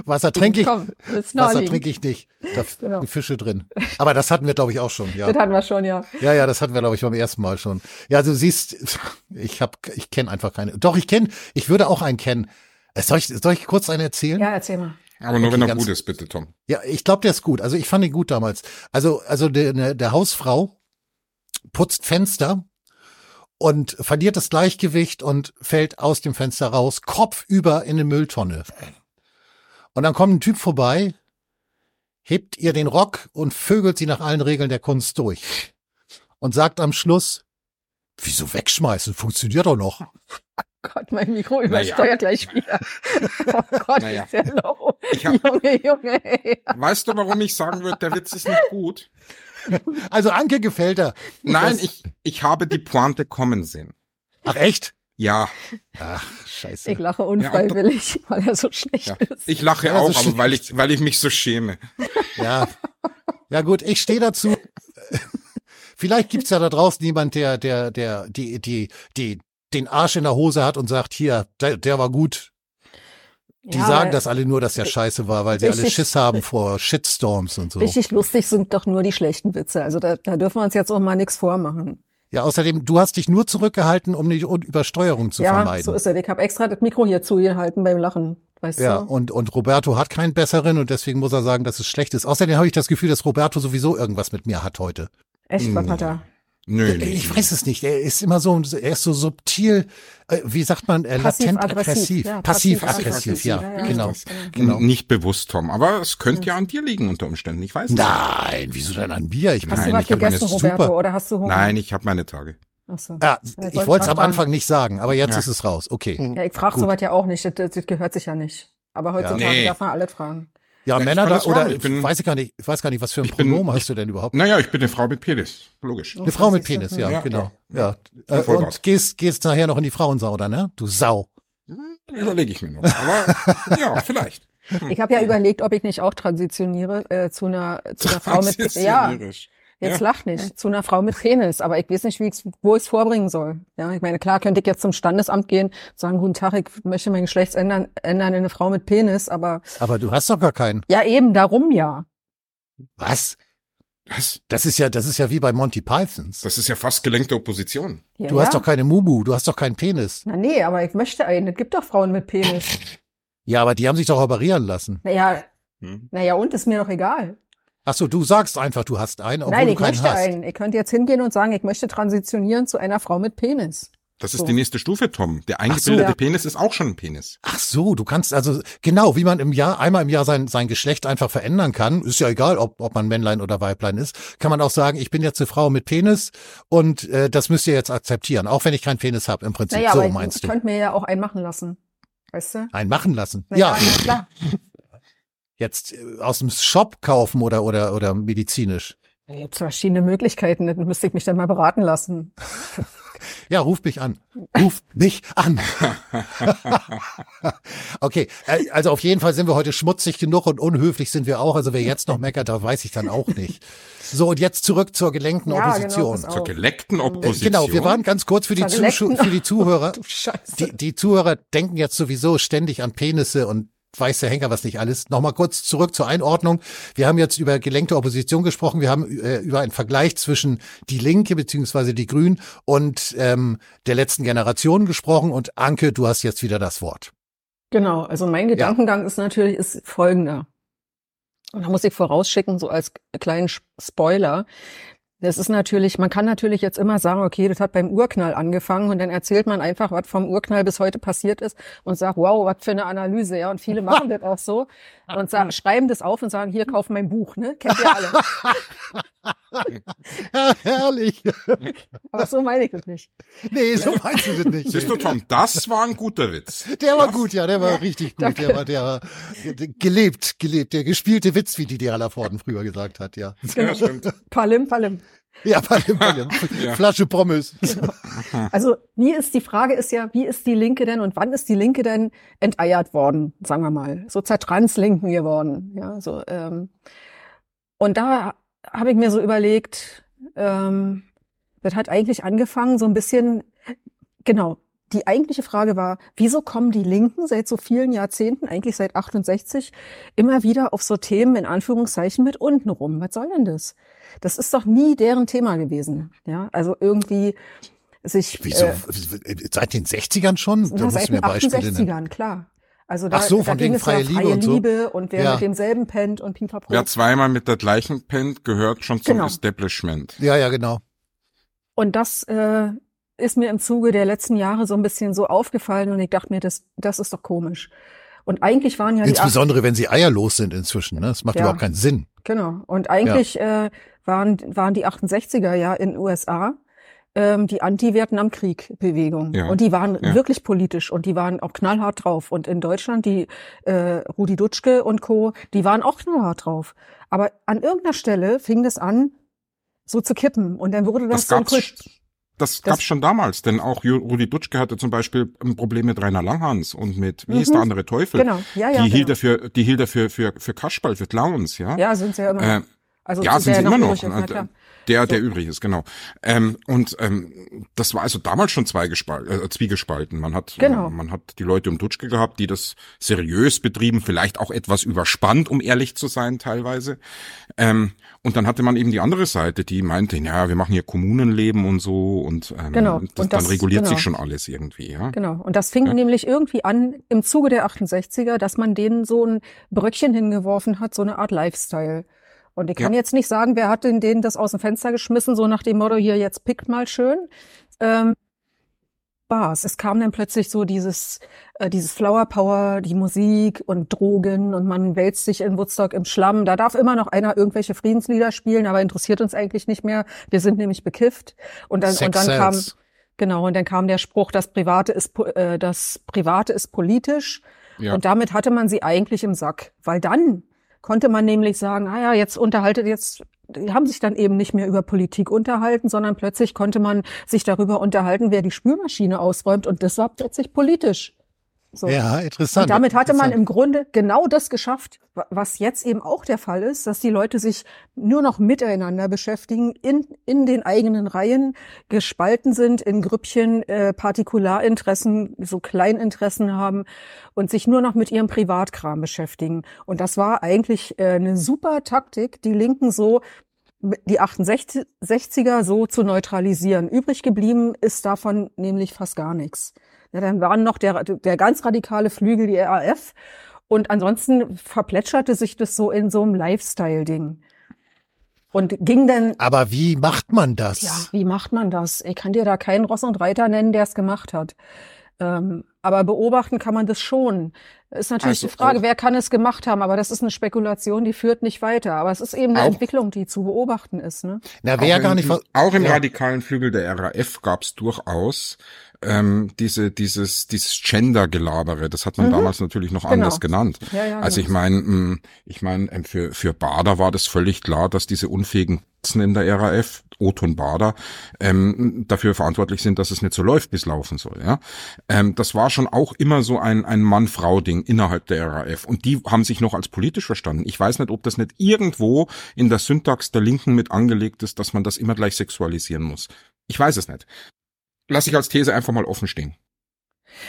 Wasser trinke ich, Wasser trinke ich nicht. Da genau. Fische drin. Aber das hatten wir, glaube ich, auch schon. Ja. Das hatten wir schon, ja. Ja, ja, das hatten wir, glaube ich, beim ersten Mal schon. Ja, du siehst, ich habe, ich kenne einfach keine. Doch, ich kenne, ich würde auch einen kennen. Äh, soll ich, soll ich kurz einen erzählen? Ja, erzähl mal. Aber nur okay, wenn er gut ist, bitte, Tom. Ja, ich glaube, der ist gut. Also ich fand ihn gut damals. Also, also der, ne, der Hausfrau putzt Fenster und verliert das Gleichgewicht und fällt aus dem Fenster raus, kopfüber in eine Mülltonne. Und dann kommt ein Typ vorbei, hebt ihr den Rock und vögelt sie nach allen Regeln der Kunst durch. Und sagt am Schluss, wieso wegschmeißen? Funktioniert doch noch. Gott, mein Mikro übersteuert naja. gleich wieder. *laughs* Oh Gott, naja. ist ja low. Hab, Junge, Junge. Ey. Weißt du, warum ich sagen würde, der Witz ist nicht gut? Also Anke gefällt er. Nein, ich, ich habe die Pointe kommen sehen. Ach echt? Ja. Ach, scheiße. Ich lache unfreiwillig, ja, weil er so schlecht ja. ist. Ich lache ja, auch, so aber weil ich, weil ich mich so schäme. Ja. Ja gut, ich stehe dazu. Vielleicht gibt's ja da draußen jemand, der, der, der, die, die, die, den Arsch in der Hose hat und sagt, hier, der, der war gut, die ja, sagen das alle nur, dass der scheiße war, weil sie alle Schiss haben vor Shitstorms und so. Richtig lustig sind doch nur die schlechten Witze. Also da, da dürfen wir uns jetzt auch mal nichts vormachen. Ja, außerdem, du hast dich nur zurückgehalten, um die Übersteuerung zu ja, vermeiden. Ja, so ist er. Ich habe extra das Mikro hier zugehalten beim Lachen. Weißt ja, du? und, und Roberto hat keinen besseren und deswegen muss er sagen, dass es schlecht ist. Außerdem habe ich das Gefühl, dass Roberto sowieso irgendwas mit mir hat heute. Echt, was hat er? Nö, nee, ich weiß es nicht. Er ist immer so, er ist so subtil, äh, wie sagt man, äh, latent aggressiv. Ja, Passiv-aggressiv, ja, ja, genau. genau. Nicht bewusst, Tom. Aber es könnte ja. ja an dir liegen unter Umständen. Ich weiß nicht. Nein, wieso denn an mir? Ich hast du was gegessen, Roberto, super. oder hast du Hunger? Nein, ich habe meine Tage. Ach so. Ja, ich wollte es am Anfang nicht sagen, aber jetzt ist es raus. Okay. Ja, ich frage sowas ja auch nicht. Das, das, gehört sich ja nicht. Aber heutzutage nee. darf man alle fragen. Ja, ja Männer da, oder ich bin, weiß ich gar nicht, ich weiß gar nicht, was für ein Pronomen bin, hast du denn überhaupt? Naja, ich bin eine Frau mit Penis, logisch. Eine Frau mit Penis, ja, ja genau. Ja. ja. Äh, und gehst, gehst nachher noch in die Frauensau, oder ne? Du Sau. Hm, überlege ich mir noch. Aber ja, *laughs* vielleicht. Ich habe ja überlegt, ob ich nicht auch transitioniere äh, zu einer zu *laughs* einer Frau mit ja. Jetzt ja. lach nicht. Zu einer Frau mit Penis. Aber ich weiß nicht, wie ich, wo ich es vorbringen soll. Ja, ich meine, klar könnte ich jetzt zum Standesamt gehen, sagen, guten Tag, ich möchte mein Geschlecht ändern, ändern in eine Frau mit Penis, aber. Aber du hast doch gar keinen. Ja, eben, darum ja. Was? Was? Das ist ja, das ist ja wie bei Monty Pythons. Das ist ja fast gelenkte Opposition. Ja, du hast doch keine Mumu, du hast doch keinen Penis. Na nee, aber ich möchte einen. Es gibt doch Frauen mit Penis. ja, aber die haben sich doch operieren lassen. Naja, hm. naja, und ist mir doch egal. Ach so, du sagst einfach, du hast einen, obwohl Nein, du keinen ich möchte hast. einen. Ich könnte jetzt hingehen und sagen, ich möchte transitionieren zu einer Frau mit Penis. Das ist so. die nächste Stufe, Tom. Der eingebildete so, ja. Penis ist auch schon ein Penis. Ach so, du kannst also genau, wie man im Jahr einmal im Jahr sein sein Geschlecht einfach verändern kann, ist ja egal, ob ob man Männlein oder Weiblein ist, kann man auch sagen, ich bin jetzt eine Frau mit Penis und äh, das müsst ihr jetzt akzeptieren, auch wenn ich keinen Penis habe im Prinzip. Naja, so aber meinst ich, du? Ich könnte mir ja auch einen machen lassen, weißt du? Einen machen lassen. Naja, ja, klar. *laughs* jetzt äh, aus dem Shop kaufen oder, oder, oder medizinisch? Da gibt verschiedene Möglichkeiten. Dann müsste ich mich dann mal beraten lassen. *laughs* ja, ruf mich an. Ruf mich an. *laughs* okay, äh, also auf jeden Fall sind wir heute schmutzig genug und unhöflich sind wir auch. Also wer jetzt noch meckert, da weiß ich dann auch nicht. So, und jetzt zurück zur gelenkten ja, genau, Opposition. Genau, zur gelenkten Opposition. Genau, wir waren ganz kurz für die, Zuh für die Zuhörer. *laughs* Die, die Zuhörer denken jetzt sowieso ständig an Penisse und weiß der Henker was nicht alles. Nochmal kurz zurück zur Einordnung. Wir haben jetzt über gelenkte Opposition gesprochen. Wir haben äh, über einen Vergleich zwischen die Linke beziehungsweise die Grünen und ähm, der letzten Generation gesprochen. Und Anke, du hast jetzt wieder das Wort. Genau, also mein Gedankengang ja. ist natürlich ist folgender. Und da muss ich vorausschicken, so als kleinen Spoiler. Das ist natürlich, man kann natürlich jetzt immer sagen, okay, das hat beim Urknall angefangen und dann erzählt man einfach, was vom Urknall bis heute passiert ist und sagt, wow, was für eine Analyse, ja. Und viele machen das auch so *laughs* und sagen, schreiben das auf und sagen, hier, kauf mein Buch, ne? Kennt ihr alle. *laughs* *laughs* herrlich. Aber so meine ich das nicht. Nee, so meinst du das nicht. Siehst du, Tom, das war ein guter Witz. Der war gut, ja, der war ja, richtig gut. Danke. Der war der, der gelebt, gelebt, der gespielte Witz, wie die Diana Forden früher gesagt hat, ja. Genau. Ja, stimmt. Palim, palim. Ja, palim, palim. *laughs* ja. Flasche Pommes. Genau. Also, wie ist die Frage ist ja, wie ist die Linke denn und wann ist die Linke denn enteiert worden, sagen wir mal, so zertranslinken geworden, ja, so, ähm, und da habe ich mir so überlegt, ähm, das hat eigentlich angefangen so ein bisschen, genau, die eigentliche Frage war, wieso kommen die Linken seit so vielen Jahrzehnten, eigentlich seit 68, immer wieder auf so Themen in Anführungszeichen mit unten rum? Was soll denn das? Das ist doch nie deren Thema gewesen. Ja, also irgendwie sich. Wieso? Äh, seit den 60ern schon? Da seit den 68ern, klar. Also da, Ach so, von da ging es freie, ja freie Liebe, und, so. Liebe und wer Ja. mit demselben pennt und pipapo. Wer zweimal mit der gleichen pennt, gehört schon zum Genau. Establishment. Ja, ja, genau. Und das äh, ist mir im Zuge der letzten Jahre so ein bisschen so aufgefallen und ich dachte mir, das, das ist doch komisch. Und eigentlich waren ja die Insbesondere, wenn sie eierlos sind inzwischen. Ne? Das macht Ja. überhaupt keinen Sinn. Genau. Und eigentlich äh, waren, waren die 68er ja in den USA ähm, die Anti-Vietnam-Krieg-Bewegung. Ja. Und die waren Ja. wirklich politisch und die waren auch knallhart drauf. Und in Deutschland, die äh, Rudi Dutschke und Co., die waren auch knallhart drauf. Aber an irgendeiner Stelle fing das an, so zu kippen. Und dann wurde das, Das Kult. das das- gab's schon damals, denn auch Rudi Dutschke hatte zum Beispiel ein Problem mit Rainer Langhans und mit, wie hieß Mhm. der andere Teufel? Genau. Ja, ja, die hielt genau. er für, die hielt er für, für, für Kasperl, für Clowns, ja? Ja, sind sie ja immer. Äh, also ja, der sind sie immer noch. übrig ist, Und, klar. Der, der übrig ist, genau. Ähm, und ähm, das war also damals schon zweigespalten, äh, zwiegespalten. Man hat, Genau. äh, man hat die Leute um Dutschke gehabt, die das seriös betrieben, vielleicht auch etwas überspannt, um ehrlich zu sein, teilweise. Ähm, und dann hatte man eben die andere Seite, die meinte, ja, wir machen hier Kommunenleben und so und ähm, Genau. das, Und dann das- reguliert genau. sich schon alles irgendwie, ja. Genau. Und das fing nämlich irgendwie an im Zuge der 68er, dass man denen so ein Bröckchen hingeworfen hat, so eine Art Lifestyle. Und ich kann Ja. jetzt nicht sagen, wer hat denn denen das aus dem Fenster geschmissen, so nach dem Motto, hier, jetzt pickt mal schön. Ähm, war's. Es kam dann plötzlich so dieses, äh, dieses Flower Power, die Musik und Drogen und man wälzt sich in Woodstock im Schlamm. Da darf immer noch einer irgendwelche Friedenslieder spielen, aber interessiert uns eigentlich nicht mehr. Wir sind nämlich bekifft. Und dann, und dann kam. Genau, und dann kam der Spruch, das Private ist, äh, das Private ist politisch. Ja. Und damit hatte man sie eigentlich im Sack. Weil dann konnte man nämlich sagen, ah ja, jetzt unterhaltet, jetzt, die haben sich dann eben nicht mehr über Politik unterhalten, sondern plötzlich konnte man sich darüber unterhalten, wer die Spülmaschine ausräumt. Und das war plötzlich politisch. So. Ja, interessant. Und damit hatte man im Grunde genau das geschafft, wa- was jetzt eben auch der Fall ist, dass die Leute sich nur noch miteinander beschäftigen, in, in den eigenen Reihen gespalten sind, in Grüppchen äh, Partikularinteressen, so Kleininteressen haben und sich nur noch mit ihrem Privatkram beschäftigen. Und das war eigentlich äh, eine super Taktik, die Linken so die 68er so zu neutralisieren. Übrig geblieben ist davon nämlich fast gar nichts. Ja, dann waren noch der, der ganz radikale Flügel, die RAF. Und ansonsten verplätscherte sich das so in so einem Lifestyle-Ding. Und ging dann, Aber wie macht man das? ja, wie macht man das? Ich kann dir da keinen Ross und Reiter nennen, der es gemacht hat. Ähm, aber beobachten kann man das schon. Ist natürlich Also die Frage, wer kann es gemacht haben, aber das ist eine Spekulation, die führt nicht weiter. Aber es ist eben eine Auch- Entwicklung, die zu beobachten ist. Ne? Na, wer auch gar im, nicht Auch im Ja. radikalen Flügel der RAF gab es durchaus ähm, diese, dieses, dieses Gender-Gelabere. Das hat man Mhm. damals natürlich noch Genau. anders genannt. Ja, ja, also ich genau. meine, ich meine, für, für Bader war das völlig klar, dass diese unfähigen Katzen in der RAF, Oton Bader, ähm, dafür verantwortlich sind, dass es nicht so läuft, wie es laufen soll. Ja, ähm, Das war schon auch immer so ein, ein Mann-Frau-Ding innerhalb der RAF. Und die haben sich noch als politisch verstanden. Ich weiß nicht, ob das nicht irgendwo in der Syntax der Linken mit angelegt ist, dass man das immer gleich sexualisieren muss. Ich weiß es nicht. Lass ich als These einfach mal offen stehen.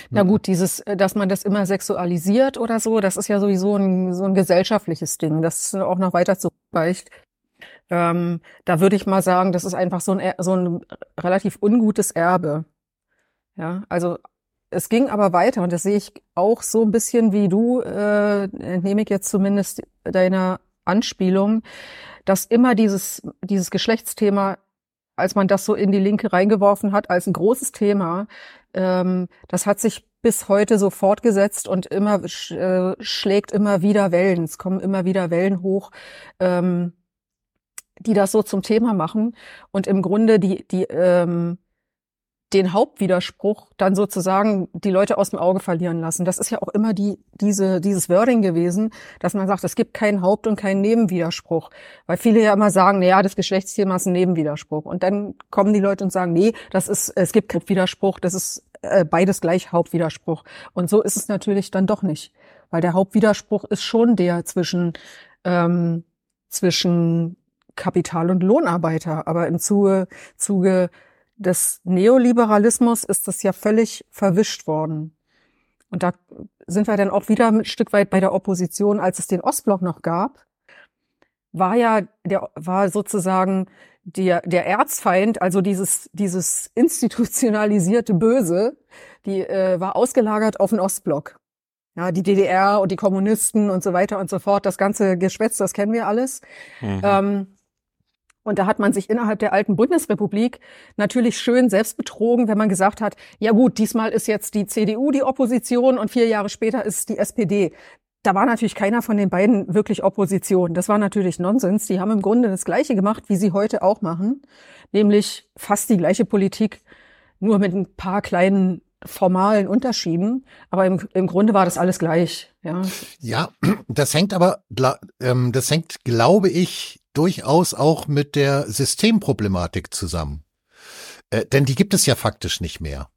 Na gut, dieses, äh, dass man das immer sexualisiert oder so, das ist ja sowieso ein, so ein gesellschaftliches Ding, das auch noch weiter zurückreicht. Ähm, da würde ich mal sagen, das ist einfach so ein, so ein relativ ungutes Erbe. Ja, also es ging aber weiter und das sehe ich auch so ein bisschen wie du, äh, entnehme ich jetzt zumindest deiner Anspielung, dass immer dieses, dieses Geschlechtsthema, als man das so in die Linke reingeworfen hat, als ein großes Thema, ähm, das hat sich bis heute so fortgesetzt und immer äh, schlägt immer wieder Wellen. Es kommen immer wieder Wellen hoch, ähm, die das so zum Thema machen und im Grunde die, die, ähm, den Hauptwiderspruch dann sozusagen die Leute aus dem Auge verlieren lassen. Das ist ja auch immer die, diese, dieses Wording gewesen, dass man sagt, es gibt keinen Haupt- und keinen Nebenwiderspruch. Weil viele ja immer sagen, na ja, das Geschlechtsthema ist ein Nebenwiderspruch. Und dann kommen die Leute und sagen, nee, das ist, es gibt keinen Widerspruch, das ist äh, beides gleich Hauptwiderspruch. Und so ist es natürlich dann doch nicht. Weil der Hauptwiderspruch ist schon der zwischen, ähm, zwischen Kapital- und Lohnarbeiter. Aber im Zuge, Zuge des Neoliberalismus ist das ja völlig verwischt worden. Und da sind wir dann auch wieder ein Stück weit bei der Opposition, als es den Ostblock noch gab, war ja der war sozusagen der der Erzfeind, also dieses dieses institutionalisierte Böse, die äh, war ausgelagert auf den Ostblock. Ja, die DDR und die Kommunisten und so weiter und so fort, das ganze Geschwätz, das kennen wir alles. Mhm. Ähm, und da hat man sich innerhalb der alten Bundesrepublik natürlich schön selbst betrogen, wenn man gesagt hat, ja gut, diesmal ist jetzt die CDU die Opposition und vier Jahre später ist es die SPD. Da war natürlich keiner von den beiden wirklich Opposition. Das war natürlich Nonsens. Die haben im Grunde das Gleiche gemacht, wie sie heute auch machen, nämlich fast die gleiche Politik, nur mit ein paar kleinen formalen Unterschieden, aber im, im Grunde war das alles gleich. Ja, ja das hängt aber, ähm, das hängt, glaube ich, durchaus auch mit der Systemproblematik zusammen. Äh, denn die gibt es ja faktisch nicht mehr.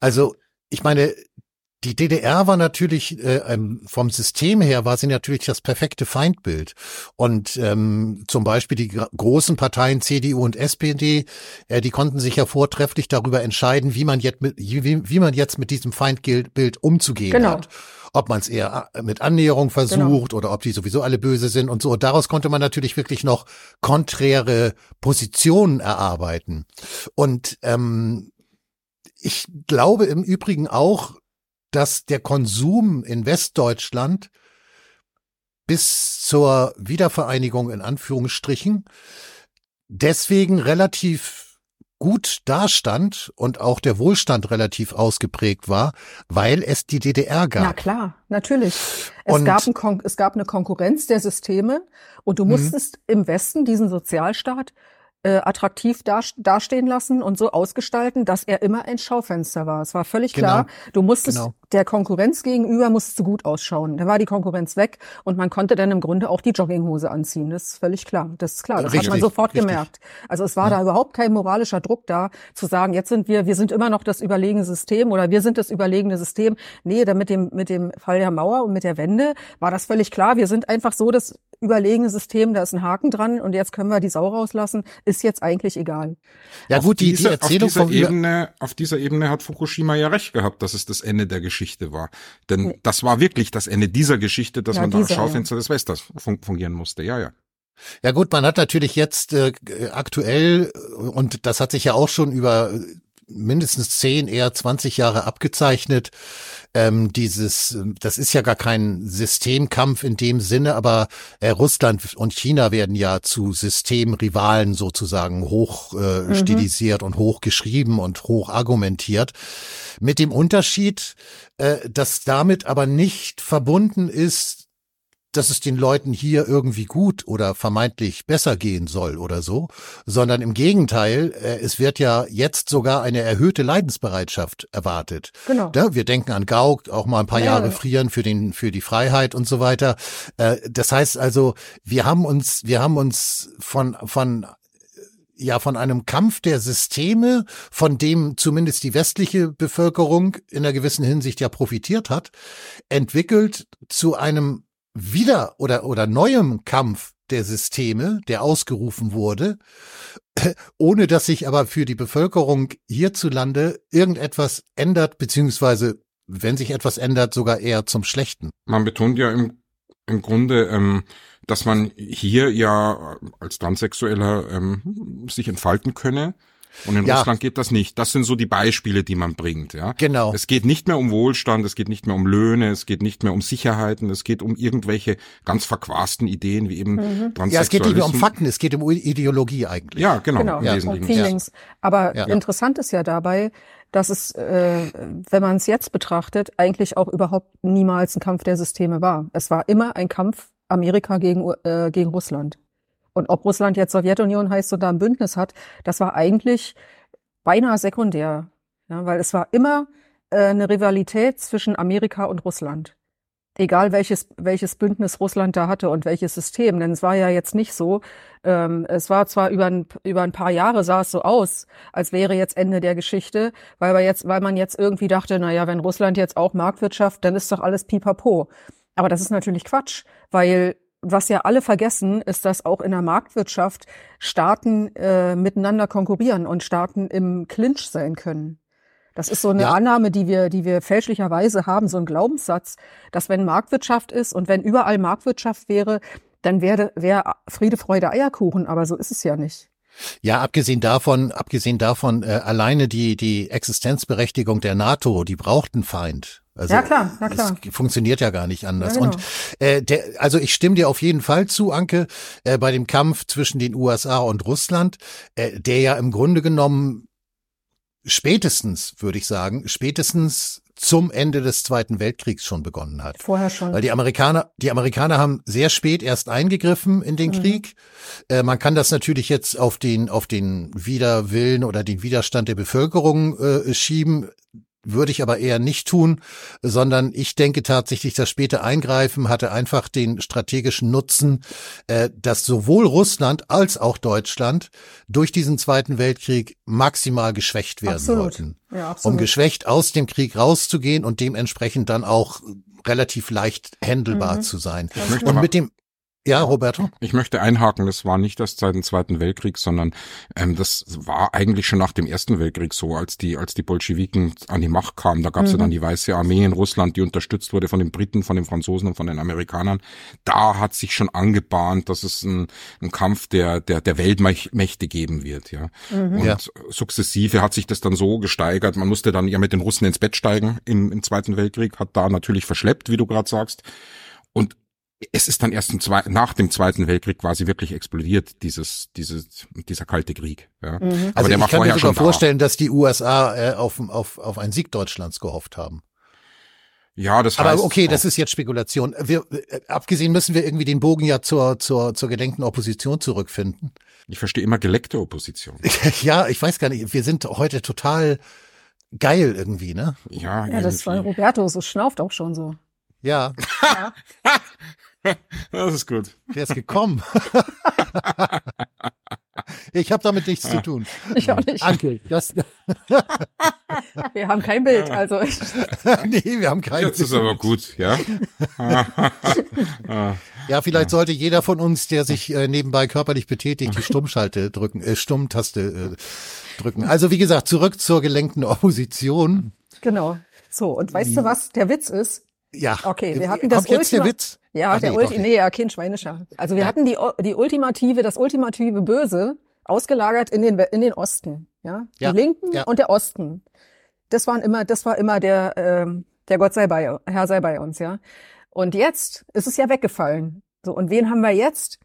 Also, ich meine, die DDR war natürlich äh, ähm, vom System her war sie natürlich das perfekte Feindbild und ähm, zum Beispiel die großen Parteien CDU und SPD, äh, die konnten sich ja vortrefflich darüber entscheiden, wie man jetzt mit wie, wie man jetzt mit diesem Feindbild umzugehen genau. hat ob man es eher äh, mit Annäherung versucht genau. oder ob die sowieso alle böse sind und so. Und daraus konnte man natürlich wirklich noch konträre Positionen erarbeiten. Und ähm, ich glaube im Übrigen auch, dass der Konsum in Westdeutschland bis zur Wiedervereinigung in Anführungsstrichen deswegen relativ gut dastand und auch der Wohlstand relativ ausgeprägt war, weil es die DDR gab. Na klar, natürlich. Es, und gab, ein es gab eine Konkurrenz der Systeme und du mhm. musstest im Westen diesen Sozialstaat äh, attraktiv dastehen lassen und so ausgestalten, dass er immer ein Schaufenster war. Es war völlig klar, genau. du musstest genau der Konkurrenz gegenüber musste gut ausschauen. Da war die Konkurrenz weg und man konnte dann im Grunde auch die Jogginghose anziehen. Das ist völlig klar. Das ist klar. Das richtig, hat man sofort richtig. gemerkt. Also es war ja. da überhaupt kein moralischer Druck da, zu sagen, jetzt sind wir, wir sind immer noch das überlegene System oder wir sind das überlegene System. Nee, da mit dem, mit dem Fall der Mauer und mit der Wende war das völlig klar. Wir sind einfach so das überlegene System, da ist ein Haken dran und jetzt können wir die Sau rauslassen, ist jetzt eigentlich egal. Ja gut, die, diese, die Erzählung auf dieser Ebene, auf dieser Ebene hat Fukushima ja recht gehabt, dass es das Ende der Geschichte war. Denn nee. das war wirklich das Ende dieser Geschichte, dass ja, man da als Schaufenster ja. des Westers fun fungieren musste. Ja, ja. Ja gut, man hat natürlich jetzt äh, aktuell, und das hat sich ja auch schon über mindestens zehn, eher 20 Jahre abgezeichnet. Ähm, dieses, das ist ja gar kein Systemkampf in dem Sinne, aber äh, Russland und China werden ja zu Systemrivalen sozusagen hoch äh, mhm. stilisiert und hoch geschrieben und hoch argumentiert. Mit dem Unterschied, äh, dass damit aber nicht verbunden ist, dass es den Leuten hier irgendwie gut oder vermeintlich besser gehen soll oder so, sondern im Gegenteil, äh, es wird ja jetzt sogar eine erhöhte Leidensbereitschaft erwartet. Genau. Ja, wir denken an Gauck, auch mal ein paar ja, Jahre frieren für den für die Freiheit und so weiter. Äh, das heißt also, wir haben uns wir haben uns von von ja von einem Kampf der Systeme, von dem zumindest die westliche Bevölkerung in einer gewissen Hinsicht ja profitiert hat, entwickelt zu einem wieder oder, oder neuem Kampf der Systeme, der ausgerufen wurde, *clears throat* ohne dass sich aber für die Bevölkerung hierzulande irgendetwas ändert, beziehungsweise wenn sich etwas ändert, sogar eher zum Schlechten. Man betont ja im, im Grunde, ähm, dass man hier ja als Transsexueller ähm, sich entfalten könne und in ja. Russland geht das nicht. Das sind so die Beispiele, die man bringt, ja. Genau. Es geht nicht mehr um Wohlstand, es geht nicht mehr um Löhne, es geht nicht mehr um Sicherheiten, es geht um irgendwelche ganz verquasten Ideen wie eben mhm. Ja, es geht nicht mehr um Fakten, es geht um Ideologie eigentlich. Ja, genau. genau. Ja. Um Feelings. Aber ja. interessant ist ja dabei, dass es, äh, wenn man es jetzt betrachtet, eigentlich auch überhaupt niemals ein Kampf der Systeme war. Es war immer ein Kampf Amerika gegen, äh, gegen Russland. Und ob Russland jetzt Sowjetunion heißt oder ein Bündnis hat, das war eigentlich beinahe sekundär. Ja, weil es war immer äh, eine Rivalität zwischen Amerika und Russland. Egal welches, welches Bündnis Russland da hatte und welches System. Denn es war ja jetzt nicht so, ähm, es war zwar über ein, über ein paar Jahre sah es so aus, als wäre jetzt Ende der Geschichte, weil, wir jetzt, weil man jetzt irgendwie dachte, na ja, wenn Russland jetzt auch Marktwirtschaft, dann ist doch alles pipapo. Aber das ist natürlich Quatsch, weil was ja alle vergessen, ist, dass auch in der Marktwirtschaft Staaten äh, miteinander konkurrieren und Staaten im Clinch sein können. Das ist so eine ja. Annahme, die wir, die wir fälschlicherweise haben, so ein Glaubenssatz, dass wenn Marktwirtschaft ist und wenn überall Marktwirtschaft wäre, dann wäre wär Friede, Freude, Eierkuchen. Aber so ist es ja nicht. Ja, abgesehen davon, abgesehen davon, äh, alleine die, die Existenzberechtigung der NATO, die braucht einen Feind. Also, ja klar, ja klar. Das funktioniert ja gar nicht anders. Ja, genau. Und äh, der, also ich stimme dir auf jeden Fall zu, Anke, äh, bei dem Kampf zwischen den USA und Russland, äh, der ja im Grunde genommen spätestens, würde ich sagen, spätestens zum Ende des Zweiten Weltkriegs schon begonnen hat. Vorher schon. Weil die Amerikaner, die Amerikaner haben sehr spät erst eingegriffen in den mhm. Krieg. Äh, man kann das natürlich jetzt auf den, auf den Widerwillen oder den Widerstand der Bevölkerung äh, schieben würde ich aber eher nicht tun, sondern ich denke tatsächlich, das späte Eingreifen hatte einfach den strategischen Nutzen, äh, dass sowohl Russland als auch Deutschland durch diesen Zweiten Weltkrieg maximal geschwächt werden absolut. wollten. Ja, absolut. Um geschwächt aus dem Krieg rauszugehen und dementsprechend dann auch relativ leicht händelbar mhm. zu sein. Und mit dem ja, Roberto. Ich möchte einhaken, das war nicht erst seit dem Zweiten Weltkrieg, sondern ähm, das war eigentlich schon nach dem Ersten Weltkrieg so, als die, als die Bolschewiken an die Macht kamen. Da gab es mhm. ja dann die Weiße Armee in Russland, die unterstützt wurde von den Briten, von den Franzosen und von den Amerikanern. Da hat sich schon angebahnt, dass es ein, ein Kampf der, der, der Weltmächte geben wird. Ja. Mhm. Und ja. sukzessive hat sich das dann so gesteigert. Man musste dann ja mit den Russen ins Bett steigen im, im Zweiten Weltkrieg, hat da natürlich verschleppt, wie du gerade sagst. Und es ist dann erst im Zwe nach dem Zweiten Weltkrieg quasi wirklich explodiert, dieses, dieses, dieser kalte Krieg. Ja. Mhm. Aber also der ich kann mir sogar vorstellen, da. dass die USA äh, auf, auf, auf einen Sieg Deutschlands gehofft haben. Ja, das heißt, Aber okay, das ist jetzt Spekulation. Wir, äh, abgesehen müssen wir irgendwie den Bogen ja zur, zur, zur gedenkten Opposition zurückfinden. Ich verstehe immer geleckte Opposition. *laughs* ja, ich weiß gar nicht. Wir sind heute total geil irgendwie, ne? Ja, ja das war Roberto, so schnauft auch schon so. Ja. ja. Das ist gut. Der ist gekommen. ich habe damit nichts zu tun. Ich auch nicht. Anke, das wir haben kein Bild, also. *laughs* nee, wir haben kein Jetzt Bild. Jetzt ist aber gut, ja. *laughs* ja, vielleicht sollte jeder von uns, der sich äh, nebenbei körperlich betätigt, die Stummschalte drücken, äh, Stummtaste äh, drücken. Also wie gesagt, zurück zur gelenkten Opposition. Genau. So, und weißt du, was der Witz ist? Ja. Okay, wir hatten das Kommt jetzt der Witz? Ja, Ach, der nee, Ulti nee, ja, kein Schweinischer. Also wir ja. hatten die, die ultimative, das ultimative Böse ausgelagert in den, in den Osten. Ja, ja. die Linken ja. und der Osten. Das waren immer, das war immer der, ähm, der Gott sei bei, Herr sei bei uns, ja. Und jetzt ist es ja weggefallen. So, und wen haben wir jetzt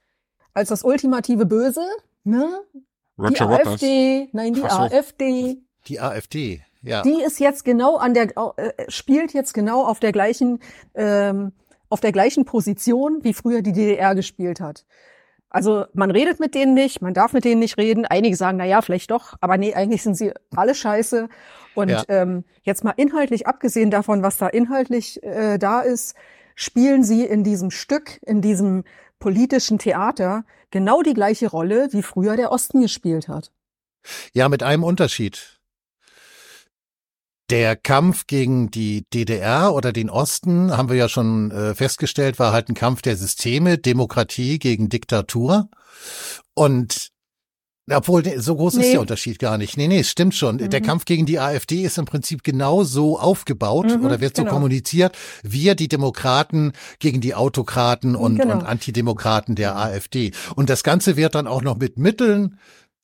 als das ultimative Böse? Ne? Roger die Waters. AfD, nein, die AfD. Die AfD. Ja. Die ist jetzt genau an der, äh, spielt jetzt genau auf der gleichen, ähm, auf der gleichen Position, wie früher die DDR gespielt hat. Also man redet mit denen nicht, man darf mit denen nicht reden. Einige sagen, na ja, vielleicht doch, aber nee, eigentlich sind sie alle scheiße. Und ja. ähm, jetzt mal inhaltlich, abgesehen davon, was da inhaltlich äh, da ist, spielen sie in diesem Stück, in diesem politischen Theater genau die gleiche Rolle, wie früher der Osten gespielt hat. Ja, mit einem Unterschied. Der Kampf gegen die DDR oder den Osten, haben wir ja schon äh, festgestellt, war halt ein Kampf der Systeme, Demokratie gegen Diktatur. Und obwohl, so groß nee. ist der Unterschied gar nicht. Nee, nee, es stimmt schon. Mhm. Der Kampf gegen die AfD ist im Prinzip genau so aufgebaut mhm, oder wird so genau. kommuniziert. Wir, die Demokraten, gegen die Autokraten und, genau. und Antidemokraten der AfD. Und das Ganze wird dann auch noch mit Mitteln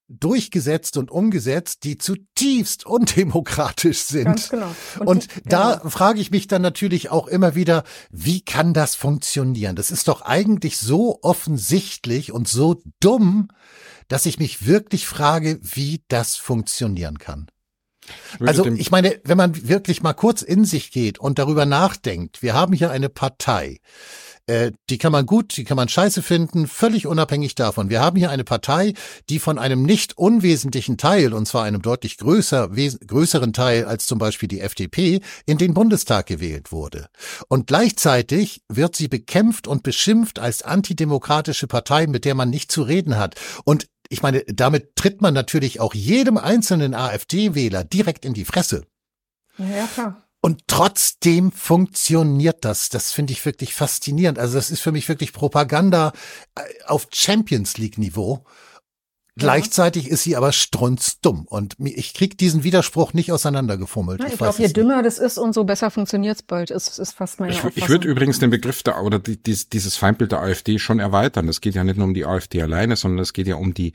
durchgesetzt und umgesetzt, die zutiefst *laughs* undemokratisch sind. Ganz genau. Und, und die, da ja. frage ich mich dann natürlich auch immer wieder, wie kann das funktionieren? Das ist doch eigentlich so offensichtlich und so dumm, dass ich mich wirklich frage, wie das funktionieren kann. Also ich meine, wenn man wirklich mal kurz in sich geht und darüber nachdenkt, wir haben hier eine Partei, äh, die kann man gut, die kann man scheiße finden, völlig unabhängig davon. Wir haben hier eine Partei, die von einem nicht unwesentlichen Teil, und zwar einem deutlich größer, größeren Teil als zum Beispiel die FDP, in den Bundestag gewählt wurde. Und gleichzeitig wird sie bekämpft und beschimpft als antidemokratische Partei, mit der man nicht zu reden hat. Und ich meine, damit tritt man natürlich auch jedem einzelnen AfD-Wähler direkt in die Fresse. Ja, klar. Und trotzdem funktioniert das. Das finde ich wirklich faszinierend. Also das ist für mich wirklich Propaganda äh, auf Champions League Niveau. Gleichzeitig ist sie aber strunzdumm und ich krieg diesen Widerspruch nicht auseinandergefummelt. Ja, ich, ich glaube, je dümmer das ist, umso besser funktioniert's bald. Ist, ist fast meine Ich, ich würde übrigens den Begriff der oder die, dieses Feindbild der AfD schon erweitern. Es geht ja nicht nur um die AfD alleine, sondern es geht ja um die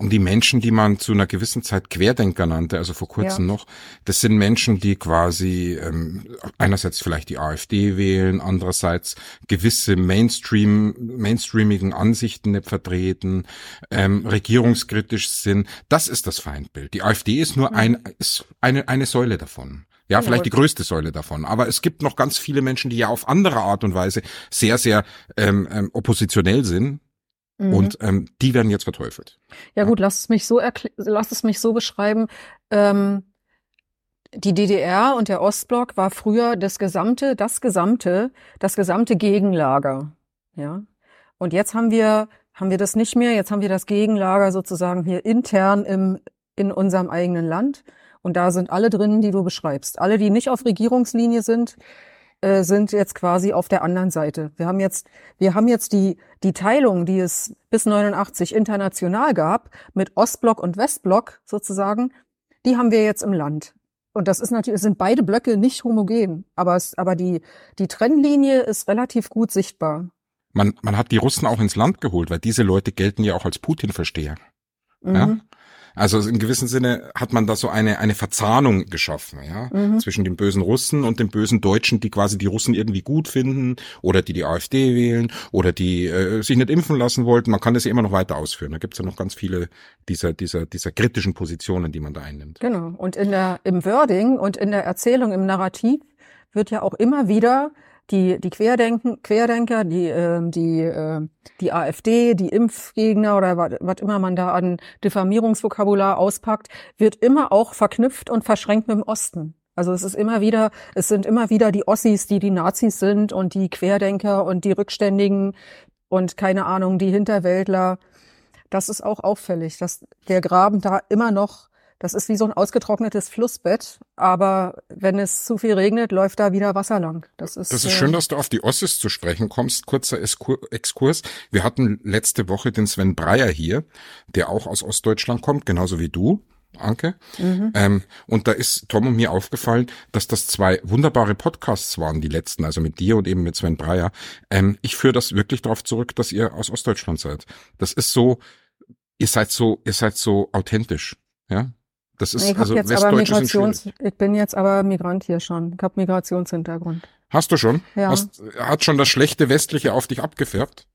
um die Menschen, die man zu einer gewissen Zeit Querdenker nannte, also vor kurzem ja. noch. Das sind Menschen, die quasi ähm, einerseits vielleicht die AfD wählen, andererseits gewisse Mainstream, mainstreamigen Ansichten nicht vertreten, ähm, regierungskritisch sind. Das ist das Feindbild. Die AfD ist nur ein, ist eine, eine Säule davon. Ja, vielleicht die größte Säule davon. Aber es gibt noch ganz viele Menschen, die ja auf andere Art und Weise sehr, sehr ähm, ähm, oppositionell sind Mhm. Und ähm, die werden jetzt verteufelt. Ja gut, lass es mich so lass es mich so beschreiben. Ähm, die DDR und der Ostblock war früher das gesamte, das gesamte, das gesamte Gegenlager. Ja. Und jetzt haben wir, haben wir das nicht mehr. Jetzt haben wir das Gegenlager sozusagen hier intern im, in unserem eigenen Land. Und da sind alle drin, die du beschreibst. Alle, die nicht auf Regierungslinie sind, äh, sind jetzt quasi auf der anderen Seite. Wir haben jetzt, wir haben jetzt die, die Teilung, die es bis 89 international gab, mit Ostblock und Westblock sozusagen, die haben wir jetzt im Land. Und das ist natürlich, sind beide Blöcke nicht homogen, aber es, aber die, die Trennlinie ist relativ gut sichtbar. Man, man hat die Russen auch ins Land geholt, weil diese Leute gelten ja auch als Putin-Versteher. Mhm. Ja? Also im gewissen Sinne hat man da so eine, eine Verzahnung geschaffen, ja, mhm. zwischen den bösen Russen und den bösen Deutschen, die quasi die Russen irgendwie gut finden oder die die AfD wählen oder die äh, sich nicht impfen lassen wollten. Man kann das ja immer noch weiter ausführen. Da gibt's ja noch ganz viele dieser, dieser, dieser kritischen Positionen, die man da einnimmt. Genau. Und in der, im Wording und in der Erzählung, im Narrativ wird ja auch immer wieder die, die Querdenken, Querdenker, die, äh, die, äh, die AfD, die Impfgegner oder was immer man da an Diffamierungsvokabular auspackt, wird immer auch verknüpft und verschränkt mit dem Osten. Also es ist immer wieder, es sind immer wieder die Ossis, die die Nazis sind und die Querdenker und die Rückständigen und keine Ahnung, die Hinterwäldler. Das ist auch auffällig, dass der Graben da immer noch das ist wie so ein ausgetrocknetes Flussbett, aber wenn es zu viel regnet, läuft da wieder Wasser lang. Das ist, das ist schön, dass du auf die Ossis zu sprechen kommst. Kurzer Exkurs. Wir hatten letzte Woche den Sven Breyer hier, der auch aus Ostdeutschland kommt, genauso wie du. Anke. Mhm. Ähm, und da ist Tom und mir aufgefallen, dass das zwei wunderbare Podcasts waren, die letzten, also mit dir und eben mit Sven Breyer. Ähm, ich führe das wirklich darauf zurück, dass ihr aus Ostdeutschland seid. Das ist so, ihr seid so, ihr seid so authentisch, ja. Das ist ich also jetzt aber Migrations, Ich bin jetzt aber Migrant hier schon. Ich habe Migrationshintergrund. Hast du schon? Ja. Hast, hat schon das schlechte Westliche auf dich abgefärbt?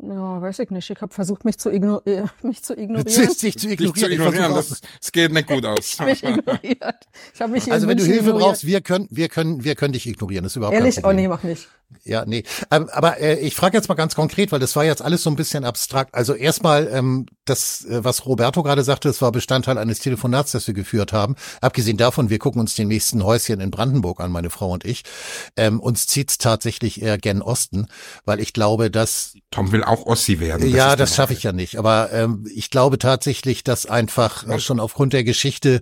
Ja, weiß ich nicht. Ich habe versucht, mich zu, igno äh, *laughs* mich zu *laughs* ignorieren. Dich zu ignorieren. Dich zu ignorieren. Das, das geht nicht gut *laughs* aus. ich mich ignoriert. Ich hab mich also wenn du Hilfe ignoriert. brauchst, wir können, wir können, wir können dich ignorieren. Das ist überhaupt Ehrlich? kein Problem. Oh nee, mach nicht. Ja, nee. Ähm, aber äh, ich frage jetzt mal ganz konkret, weil das war jetzt alles so ein bisschen abstrakt. Also erstmal, ähm, das, äh, was Roberto gerade sagte, das war Bestandteil eines Telefonats, das wir geführt haben. Abgesehen davon, wir gucken uns den nächsten Häuschen in Brandenburg an, meine Frau und ich. Ähm, uns zieht's tatsächlich eher gen Osten, weil ich glaube, dass Tom will auch Ossi werden. Das ja, das schaffe ich ja nicht. Aber ähm, ich glaube tatsächlich, dass einfach äh, schon aufgrund der Geschichte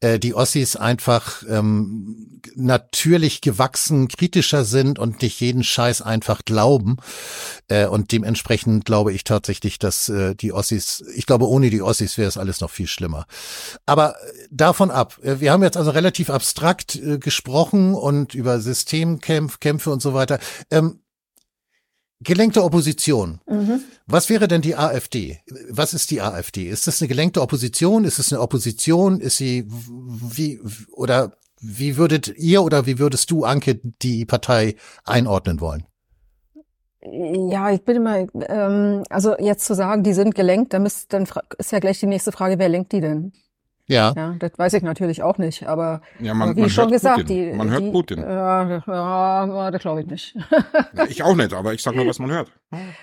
äh, die Ossis einfach ähm, natürlich gewachsen, kritischer sind und nicht jeden Scheiß einfach glauben. Äh, und dementsprechend glaube ich tatsächlich, dass äh, die Ossis, ich glaube, ohne die Ossis wäre es alles noch viel schlimmer. Aber äh, davon ab, äh, wir haben jetzt also relativ abstrakt äh, gesprochen und über Systemkämpfe und so weiter. Ähm, Gelenkte Opposition. Mhm. Was wäre denn die AfD? Was ist die AfD? Ist das eine gelenkte Opposition? Ist es eine Opposition? Ist sie wie oder wie würdet ihr oder wie würdest du, Anke, die Partei einordnen wollen? Ja, ich bin immer, ähm, also jetzt zu sagen, die sind gelenkt, dann ist, dann ist ja gleich die nächste Frage, wer lenkt die denn? Ja. ja. Das weiß ich natürlich auch nicht, aber ja, man, wie man schon gesagt, Putin. die, man hört die, Putin. Ja, ja das glaube ich nicht. *laughs* ich auch nicht, aber ich sage nur, was man hört.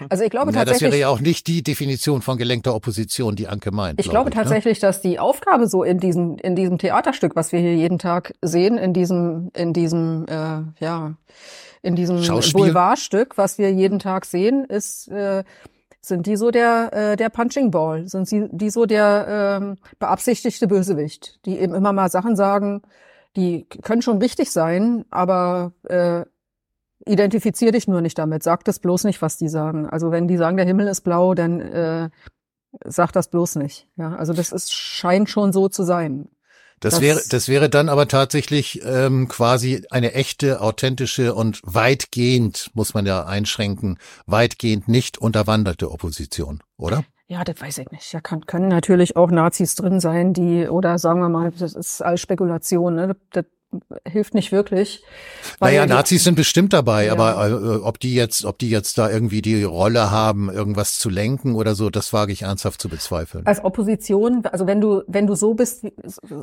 Also ich glaube ja, tatsächlich. Das wäre ja auch nicht die Definition von gelenkter Opposition, die Anke meint. Ich glaube ich, ne? tatsächlich, ne? dass die Aufgabe so in diesem in diesem Theaterstück, was wir hier jeden Tag sehen, in diesem in diesem äh, ja in diesem Boulevardstück, was wir jeden Tag sehen, ist äh, sind die so der, äh, der Punching Ball? Sind sie die so der ähm, beabsichtigte Bösewicht, die eben immer mal Sachen sagen, die können schon richtig sein, aber äh, identifizier dich nur nicht damit. Sag das bloß nicht, was die sagen. Also wenn die sagen, der Himmel ist blau, dann äh, sag das bloß nicht. Ja, also das ist scheint schon so zu sein. Das, das wäre, das wäre dann aber tatsächlich ähm, quasi eine echte, authentische und weitgehend, muss man ja einschränken, weitgehend nicht unterwanderte Opposition, oder? Ja, das weiß ich nicht. Da kann, können natürlich auch Nazis drin sein, die, oder sagen wir mal, das ist alles Spekulation, ne? Das, hilft nicht wirklich. Naja, Nazis sind bestimmt dabei, ja. aber äh, ob die jetzt, ob die jetzt da irgendwie die Rolle haben, irgendwas zu lenken oder so, das wage ich ernsthaft zu bezweifeln. Als Opposition, also wenn du, wenn du so bist, äh,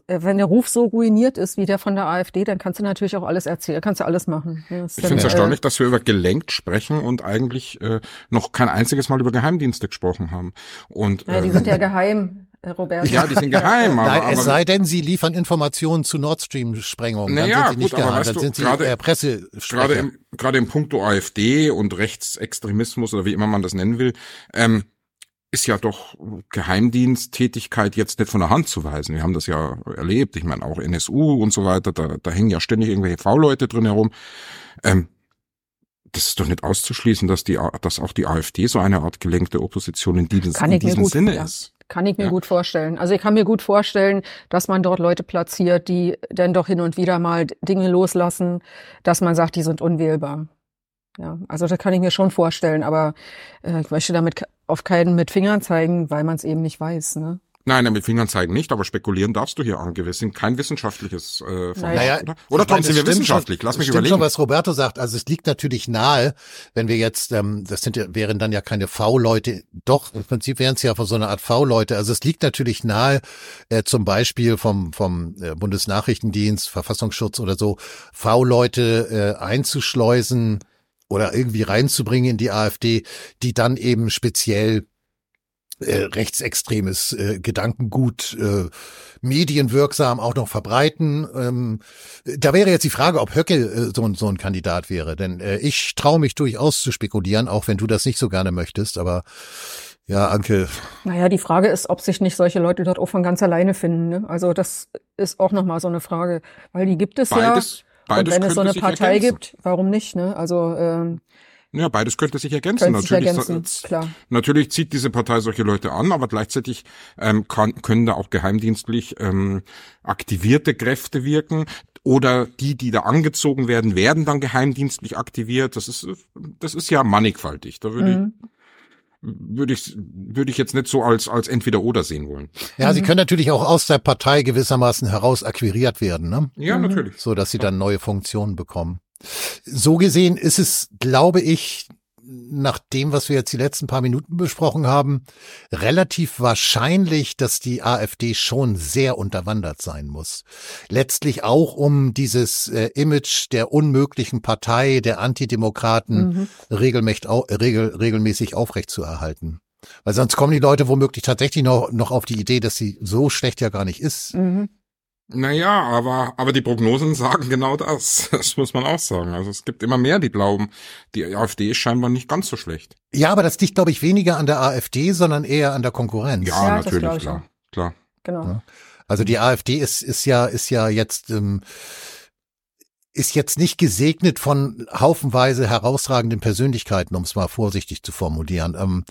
wenn der Ruf so ruiniert ist wie der von der AfD, dann kannst du natürlich auch alles erzählen, kannst du alles machen. ich finde es äh, erstaunlich, dass wir über gelenkt sprechen und eigentlich äh, noch kein einziges Mal über Geheimdienste gesprochen haben. Und, ja, die sind ja geheim. Robert. Ja, die sind geheim. Aber, Nein, es sei denn, sie liefern Informationen zu Nord Stream-Sprengungen. Naja, dann sind sie nicht gut, geheim, dann sind sie grade, äh, Presse. Gerade im, gerade im Punkto AfD und Rechtsextremismus oder wie immer man das nennen will, ähm, ist ja doch Geheimdiensttätigkeit jetzt nicht von der Hand zu weisen. Wir haben das ja erlebt. Ich meine, auch NSU und so weiter, da, da hängen ja ständig irgendwelche V-Leute drin herum. Ähm, das ist doch nicht auszuschließen, dass die, dass auch die AfD so eine Art gelenkte Opposition in, dieses, in diesem Sinne ja. ist. Kann ich mir ja. gut vorstellen. Also ich kann mir gut vorstellen, dass man dort Leute platziert, die dann doch hin und wieder mal Dinge loslassen, dass man sagt, die sind unwählbar. Ja, also das kann ich mir schon vorstellen, aber äh, ich möchte damit auf keinen mit Fingern zeigen, weil man es eben nicht weiß. Ne? Nein, mit Fingern zeigen nicht, aber spekulieren darfst du hier, sind kein wissenschaftliches äh, Format, naja, oder? Oder Tom, sind wir wissenschaftlich? Lass mich überlegen. Schon, was Roberto sagt. Also es liegt natürlich nahe, wenn wir jetzt, ähm, das sind ja, wären dann ja keine V-Leute, doch, im Prinzip wären es ja so eine Art V-Leute. Also es liegt natürlich nahe, äh, zum Beispiel vom, vom äh, Bundesnachrichtendienst, Verfassungsschutz oder so, V-Leute äh, einzuschleusen oder irgendwie reinzubringen in die AfD, die dann eben speziell äh, rechtsextremes äh, Gedankengut äh, medienwirksam auch noch verbreiten. Ähm, da wäre jetzt die Frage, ob Höcke äh, so, so ein Kandidat wäre. Denn äh, ich traue mich durchaus zu spekulieren, auch wenn du das nicht so gerne möchtest. Aber ja, Anke. Naja, die Frage ist, ob sich nicht solche Leute dort auch von ganz alleine finden. Ne? Also das ist auch nochmal so eine Frage, weil die gibt es beides, ja. Beides und wenn es so eine Partei ergänzen. gibt, warum nicht? Ne? Also ähm, ja, beides könnte sich ergänzen. Könnte natürlich, sich ergänzen, klar. natürlich zieht diese Partei solche Leute an, aber gleichzeitig ähm, kann, können da auch geheimdienstlich ähm, aktivierte Kräfte wirken. Oder die, die da angezogen werden, werden dann geheimdienstlich aktiviert. Das ist, das ist ja mannigfaltig. Da würde mhm. ich würde ich würde ich jetzt nicht so als als entweder oder sehen wollen. Ja, sie können natürlich auch aus der Partei gewissermaßen heraus akquiriert werden, ne? Ja, natürlich. So dass sie dann neue Funktionen bekommen. So gesehen ist es, glaube ich, nach dem, was wir jetzt die letzten paar Minuten besprochen haben, relativ wahrscheinlich, dass die AfD schon sehr unterwandert sein muss. Letztlich auch, um dieses äh, Image der unmöglichen Partei, der Antidemokraten mhm. regelmäßig, regel, regelmäßig aufrechtzuerhalten. Weil sonst kommen die Leute womöglich tatsächlich noch, noch auf die Idee, dass sie so schlecht ja gar nicht ist. Mhm. Naja, aber, aber die Prognosen *laughs* sagen genau das. Das muss man auch sagen. Also es gibt immer mehr, die glauben, die AfD ist scheinbar nicht ganz so schlecht. Ja, aber das liegt, glaube ich, weniger an der AfD, sondern eher an der Konkurrenz. Ja, ja natürlich, klar. klar. Genau. Ja. Also die AfD ist, ist ja, ist ja jetzt, ähm, ist jetzt nicht gesegnet von haufenweise herausragenden Persönlichkeiten, um es mal vorsichtig zu formulieren. Ähm,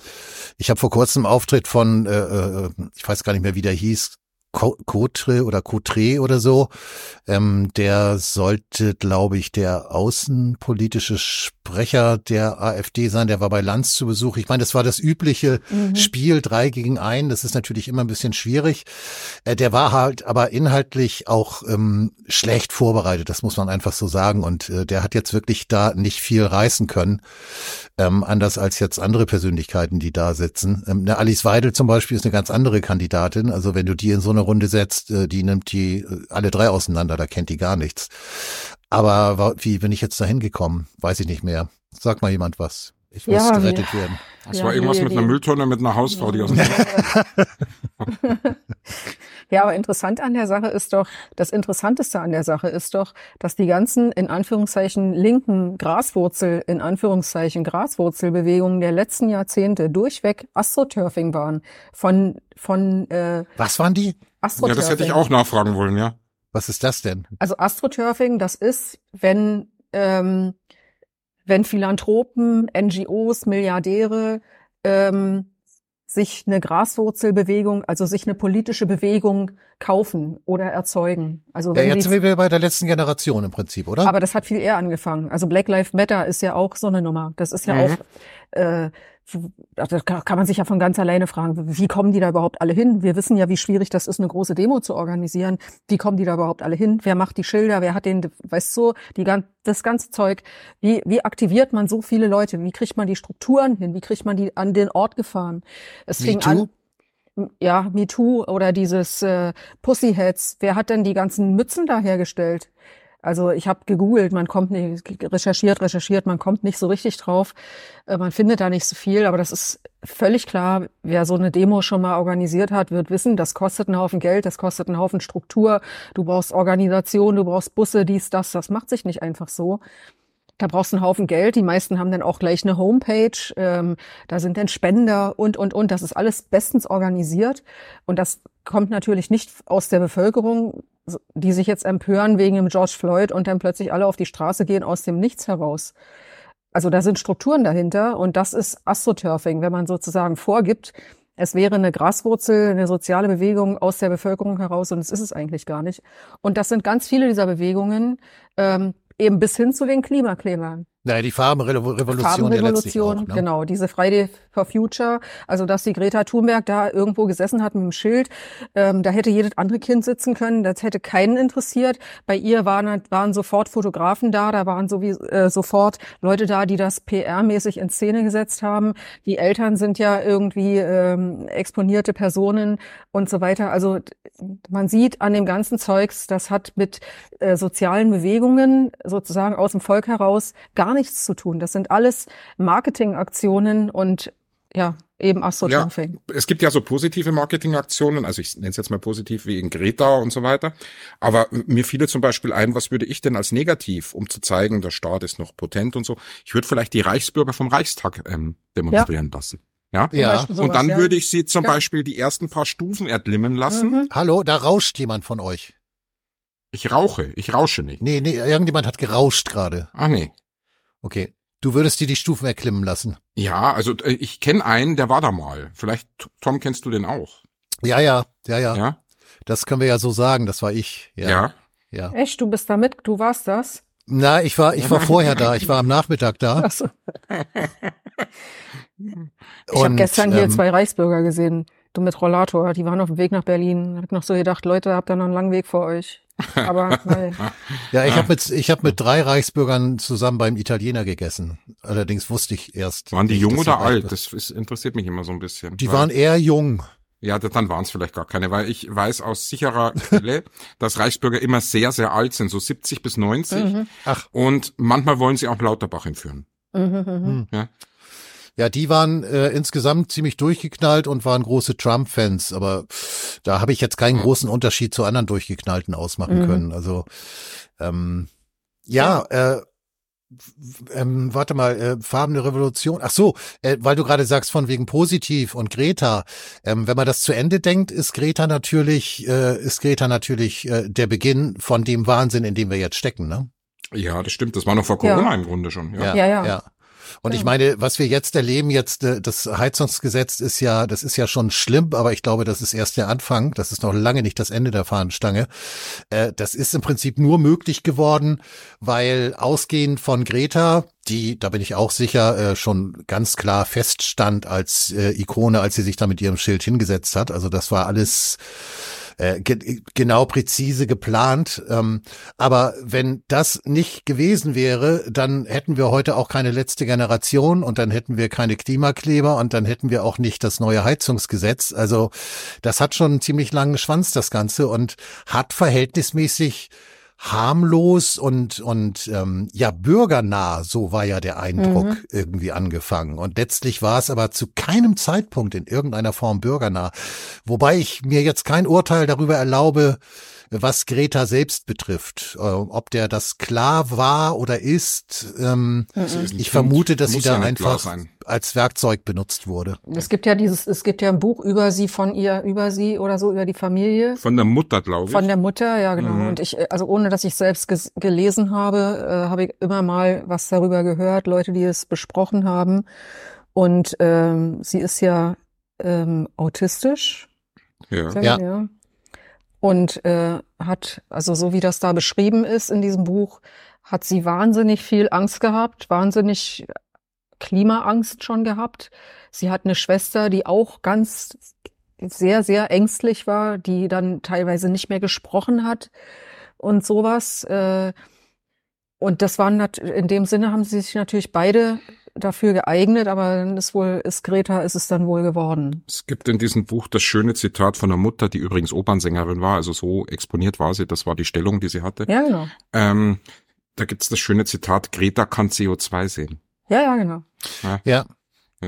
ich habe vor kurzem einen Auftritt von, äh, äh, ich weiß gar nicht mehr, wie der hieß, Cotre oder Cotre oder so. Ähm, der sollte, glaube ich, der außenpolitische Sprecher der AfD sein. Der war bei Lanz zu Besuch. Ich meine, das war das übliche mhm. Spiel drei gegen ein. Das ist natürlich immer ein bisschen schwierig. Äh, der war halt aber inhaltlich auch ähm, schlecht vorbereitet. Das muss man einfach so sagen. Und äh, der hat jetzt wirklich da nicht viel reißen können. Ähm, anders als jetzt andere Persönlichkeiten, die da sitzen. Ähm, Alice Weidel zum Beispiel ist eine ganz andere Kandidatin. Also wenn du die in so eine Runde setzt, äh, die nimmt die äh, alle drei auseinander, da kennt die gar nichts. Aber wie bin ich jetzt da hingekommen? Weiß ich nicht mehr. Sag mal jemand was. Ich muss ja, gerettet wie, werden. Das ja, war irgendwas mit einer Mülltonne mit einer Hausfrau, die aus dem *laughs* *laughs* Ja, aber interessant an der Sache ist doch, das Interessanteste an der Sache ist doch, dass die ganzen in Anführungszeichen linken Graswurzel, in Anführungszeichen Graswurzelbewegungen der letzten Jahrzehnte durchweg Astroturfing waren. Von, von, äh, Was waren die? Astroturfing. Ja, das hätte ich auch nachfragen wollen, ja. Was ist das denn? Also Astroturfing, das ist, wenn ähm, wenn Philanthropen, NGOs, Milliardäre ähm, sich eine Graswurzelbewegung, also sich eine politische Bewegung kaufen oder erzeugen. Also ja, jetzt sind wir bei der letzten Generation im Prinzip, oder? Aber das hat viel eher angefangen. Also Black Lives Matter ist ja auch so eine Nummer. Das ist ja mhm. auch äh, da kann man sich ja von ganz alleine fragen, wie kommen die da überhaupt alle hin? Wir wissen ja, wie schwierig das ist, eine große Demo zu organisieren. Wie kommen die da überhaupt alle hin? Wer macht die Schilder? Wer hat den, weißt du, die, das ganze Zeug? Wie, wie aktiviert man so viele Leute? Wie kriegt man die Strukturen hin? Wie kriegt man die an den Ort gefahren? Es fing an, ja, MeToo oder dieses äh, Pussyheads. Wer hat denn die ganzen Mützen da hergestellt? Also ich habe gegoogelt, man kommt nicht, recherchiert, recherchiert, man kommt nicht so richtig drauf. Äh, man findet da nicht so viel, aber das ist völlig klar. Wer so eine Demo schon mal organisiert hat, wird wissen, das kostet einen Haufen Geld, das kostet einen Haufen Struktur. Du brauchst Organisation, du brauchst Busse, dies, das. Das macht sich nicht einfach so. Da brauchst du einen Haufen Geld. Die meisten haben dann auch gleich eine Homepage. Ähm, da sind dann Spender und, und, und. Das ist alles bestens organisiert. Und das kommt natürlich nicht aus der Bevölkerung, die sich jetzt empören wegen dem George Floyd und dann plötzlich alle auf die Straße gehen aus dem Nichts heraus. Also da sind Strukturen dahinter und das ist Astroturfing, wenn man sozusagen vorgibt, es wäre eine Graswurzel, eine soziale Bewegung aus der Bevölkerung heraus und es ist es eigentlich gar nicht. Und das sind ganz viele dieser Bewegungen, ähm, eben bis hin zu den Klimaklebern. Naja, die Farbenrevolution, Farbenrevolution ja auch, ne? genau, diese Friday for Future, also dass die Greta Thunberg da irgendwo gesessen hat mit dem Schild, ähm, da hätte jedes andere Kind sitzen können, das hätte keinen interessiert. Bei ihr waren, waren sofort Fotografen da, da waren so wie, äh, sofort Leute da, die das PR-mäßig in Szene gesetzt haben. Die Eltern sind ja irgendwie ähm, exponierte Personen und so weiter. Also man sieht an dem ganzen Zeugs, das hat mit äh, sozialen Bewegungen sozusagen aus dem Volk heraus gar nichts zu tun. Das sind alles Marketingaktionen und ja, eben Astroturfing. Ja, es gibt ja so positive Marketingaktionen, also ich nenne es jetzt mal positiv wie in Greta und so weiter. Aber mir fiele zum Beispiel ein, was würde ich denn als negativ, um zu zeigen, der Staat ist noch potent und so. Ich würde vielleicht die Reichsbürger vom Reichstag ähm, demonstrieren ja. lassen. Ja, ja. und dann ja. würde ich sie zum ja. Beispiel die ersten paar Stufen erklimmen lassen. Mhm. Hallo, da rauscht jemand von euch. Ich rauche, ich rausche nicht. Nee, nee, irgendjemand hat gerauscht gerade. Ah, nee. Okay. Du würdest dir die Stufen erklimmen lassen. Ja, also äh, ich kenne einen, der war da mal. Vielleicht, Tom, kennst du den auch? Ja, ja, ja, ja. Ja. Das können wir ja so sagen, das war ich. Ja. Ja. ja. Echt, du bist da mit, du warst das? Na, ich war, ich war *laughs* vorher da, ich war am Nachmittag da. Ach so. ich habe gestern hier ähm, zwei Reichsbürger gesehen, du mit Rollator, die waren auf dem Weg nach Berlin. Hab noch so gedacht, Leute, habt ihr noch einen langen Weg vor euch. Aber weil *laughs* ja, ich habe mit ich habe mit drei Reichsbürgern zusammen beim Italiener gegessen. Allerdings wusste ich erst. Waren die jung oder alt? Das ist, interessiert mich immer so ein bisschen. Die waren eher jung. Ja, dann waren es vielleicht gar keine, weil ich weiß aus sicherer Quelle, *laughs* dass Reichsbürger immer sehr, sehr alt sind, so 70 bis 90. Mhm. Ach. Und manchmal wollen sie auch Lauterbach entführen. Mhm, mhm. Hm. Ja. Ja, die waren äh, insgesamt ziemlich durchgeknallt und waren große Trump-Fans, aber da habe ich jetzt keinen großen Unterschied zu anderen Durchgeknallten ausmachen mhm. können. Also ähm, ja, ja. Äh, ähm, warte mal, äh, farbene Revolution. Ach so, äh, weil du gerade sagst von wegen positiv und Greta. Ähm, wenn man das zu Ende denkt, ist Greta natürlich, äh, ist Greta natürlich äh, der Beginn von dem Wahnsinn, in dem wir jetzt stecken, ne? Ja, das stimmt. Das war noch vor Corona ja. im Grunde schon. Ja, ja. ja. ja. Und ich meine, was wir jetzt erleben, jetzt äh, das Heizungsgesetz ist ja, das ist ja schon schlimm, aber ich glaube, das ist erst der Anfang. Das ist noch lange nicht das Ende der Fahnenstange. Äh, das ist im Prinzip nur möglich geworden, weil ausgehend von Greta, die, da bin ich auch sicher, äh, schon ganz klar feststand als Ikone, als sie sich da mit ihrem Schild hingesetzt hat. Also das war alles äh, ge genau präzise geplant. Ähm, aber wenn das nicht gewesen wäre, dann hätten wir heute auch keine letzte Generation und dann hätten wir keine Klimakleber und dann hätten wir auch nicht das neue Heizungsgesetz. Also das hat schon einen ziemlich langen Schwanz, das Ganze, und hat verhältnismäßig harmlos und und ähm, ja bürgernah, so war ja der Eindruck mhm. irgendwie angefangen. Und letztlich war es aber zu keinem Zeitpunkt in irgendeiner Form bürgernah. Wobei ich mir jetzt kein Urteil darüber erlaube, was Greta selbst betrifft. Äh, ob der das klar war oder ist. Ähm, mhm. Ich vermute, dass sie da einfach als Werkzeug benutzt wurde. Es gibt ja dieses, es gibt ja ein Buch über sie von ihr, über sie oder so, über die Familie. Von der Mutter, glaube ich. Von der Mutter, ja genau. Mhm. Und ich, also ohne dass ich selbst gelesen habe, äh, habe ich immer mal was darüber gehört, Leute, die es besprochen haben. Und ähm, sie ist ja ähm, autistisch. Ja. ja. ja. Und äh, hat, also so wie das da beschrieben ist in diesem Buch, hat sie wahnsinnig viel Angst gehabt, wahnsinnig Klimaangst schon gehabt. Sie hat eine Schwester, die auch ganz sehr, sehr ängstlich war, die dann teilweise nicht mehr gesprochen hat und sowas. Äh, und das waren in dem Sinne haben sie sich natürlich beide dafür geeignet, aber dann ist wohl, ist Greta, ist es dann wohl geworden. Es gibt in diesem Buch das schöne Zitat von der Mutter, die übrigens Opernsängerin war, also so exponiert war sie, das war die Stellung, die sie hatte. Ja, genau. Ähm, da gibt's das schöne Zitat, Greta kann CO2 sehen. Ja, ja, genau. Ja. ja.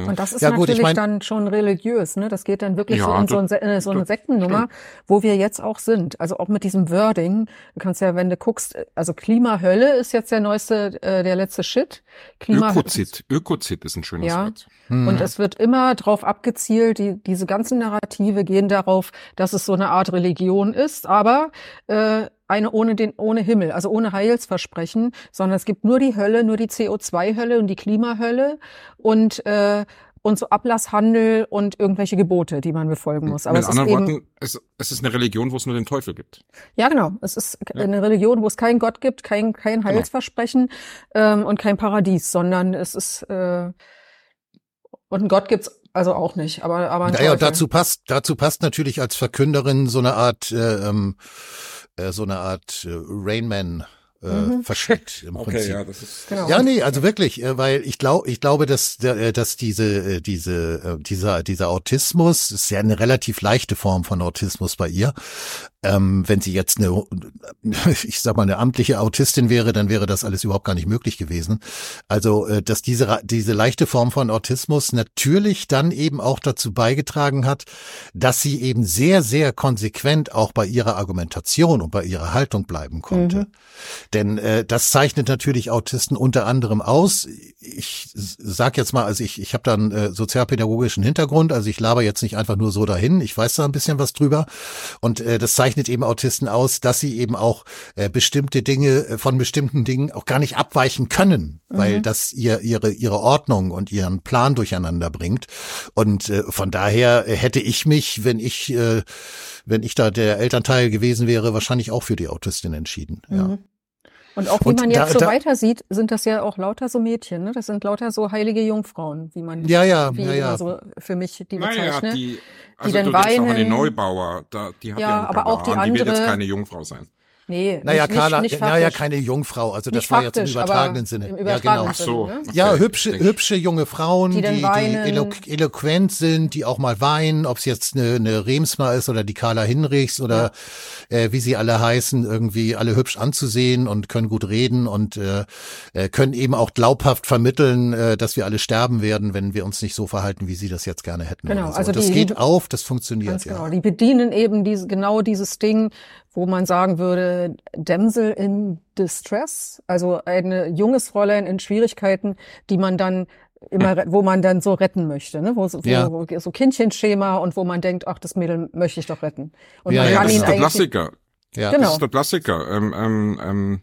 Ja. Und das ist ja, natürlich ich mein, dann schon religiös, ne? Das geht dann wirklich ja, so in so, ein, in so eine Sektennummer, wo wir jetzt auch sind. Also auch mit diesem Wording. Du kannst ja, wenn du guckst, also Klimahölle ist jetzt der neueste, äh, der letzte Shit. Klima Ökozid, Ökozid ist ein schönes ja. Wort. Mhm. Und es wird immer drauf abgezielt, die, diese ganzen Narrative gehen darauf, dass es so eine Art Religion ist, aber äh, eine ohne den ohne Himmel, also ohne Heilsversprechen, sondern es gibt nur die Hölle, nur die CO2-Hölle und die Klimahölle und äh, und so Ablasshandel und irgendwelche Gebote, die man befolgen muss. Aber Mit anderen eben, Worten, es, es, ist eine Religion, wo es nur den Teufel gibt. Ja, genau. Es ist ja. eine Religion, wo es keinen Gott gibt, kein, kein genau. Heilsversprechen genau. ähm, und kein Paradies, sondern es ist äh, und einen Gott gibt's also auch nicht. Aber aber naja, dazu passt dazu passt natürlich als Verkünderin so eine Art äh, ähm, äh, so eine Art äh, Rainman äh, mhm. *laughs* verschickt im okay, Prinzip. Ja, das ist, genau. ja, nee, also wirklich, äh, weil ich glaube, ich glaube, dass äh, dass diese äh, diese dieser dieser Autismus ist ja eine relativ leichte Form von Autismus bei ihr. Ähm, wenn sie jetzt eine, ich sag mal, eine amtliche Autistin wäre, dann wäre das alles überhaupt gar nicht möglich gewesen. Also, äh, dass diese, diese leichte Form von Autismus natürlich dann eben auch dazu beigetragen hat, dass sie eben sehr, sehr konsequent auch bei ihrer Argumentation und bei ihrer Haltung bleiben konnte. Mhm. Denn äh, das zeichnet natürlich Autisten unter anderem aus. Ich sag jetzt mal, also ich, ich habe da einen äh, sozialpädagogischen Hintergrund, also ich laber jetzt nicht einfach nur so dahin, ich weiß da ein bisschen was drüber. Und äh, das zeichnet zeichnet eben Autisten aus, dass sie eben auch äh, bestimmte Dinge äh, von bestimmten Dingen auch gar nicht abweichen können, mhm. weil das ihr ihre ihre Ordnung und ihren Plan durcheinander bringt. Und äh, von daher äh, hätte ich mich, wenn ich äh, wenn ich da der Elternteil gewesen wäre, wahrscheinlich auch für die Autistin entschieden. Mhm. Ja. Und auch wie und man jetzt da, so da, weiter sieht, sind das ja auch lauter so Mädchen, ne? Das sind lauter so heilige Jungfrauen, wie man ja ja wie ja, ja. so für mich die bezeichnet. Naja, die, also die dann weinen. Auch eine Neubauer, da, die hat ja, ja aber auch die andere. Die wird jetzt keine Jungfrau sein. Nee, naja, nicht, Carla, nicht, nicht naja, keine Jungfrau, also das war jetzt im übertragenen Sinne. Im übertragenen ja, genau. Sinne, ne? Ja, hübsche, hübsche junge Frauen, die, die, die elo eloquent sind, die auch mal weinen, ob es jetzt eine, eine Remsma ist oder die Carla Hinrichs oder ja. äh, wie sie alle heißen, irgendwie alle hübsch anzusehen und können gut reden und äh, äh, können eben auch glaubhaft vermitteln, äh, dass wir alle sterben werden, wenn wir uns nicht so verhalten, wie sie das jetzt gerne hätten. Genau, so. also das die, geht auf, das funktioniert. Ganz ja. genau, die bedienen eben diese, genau dieses Ding, wo man sagen würde, Damsel in Distress, also ein junges Fräulein in Schwierigkeiten, die man dann immer, wo man dann so retten möchte, ne? wo, so, ja. wo so Kindchenschema und wo man denkt, ach, das Mädel möchte ich doch retten. Und ja, man ja, kann das ihn ist der Klassiker. Ja. Genau. Das ist der Klassiker. Ähm, ähm, ähm,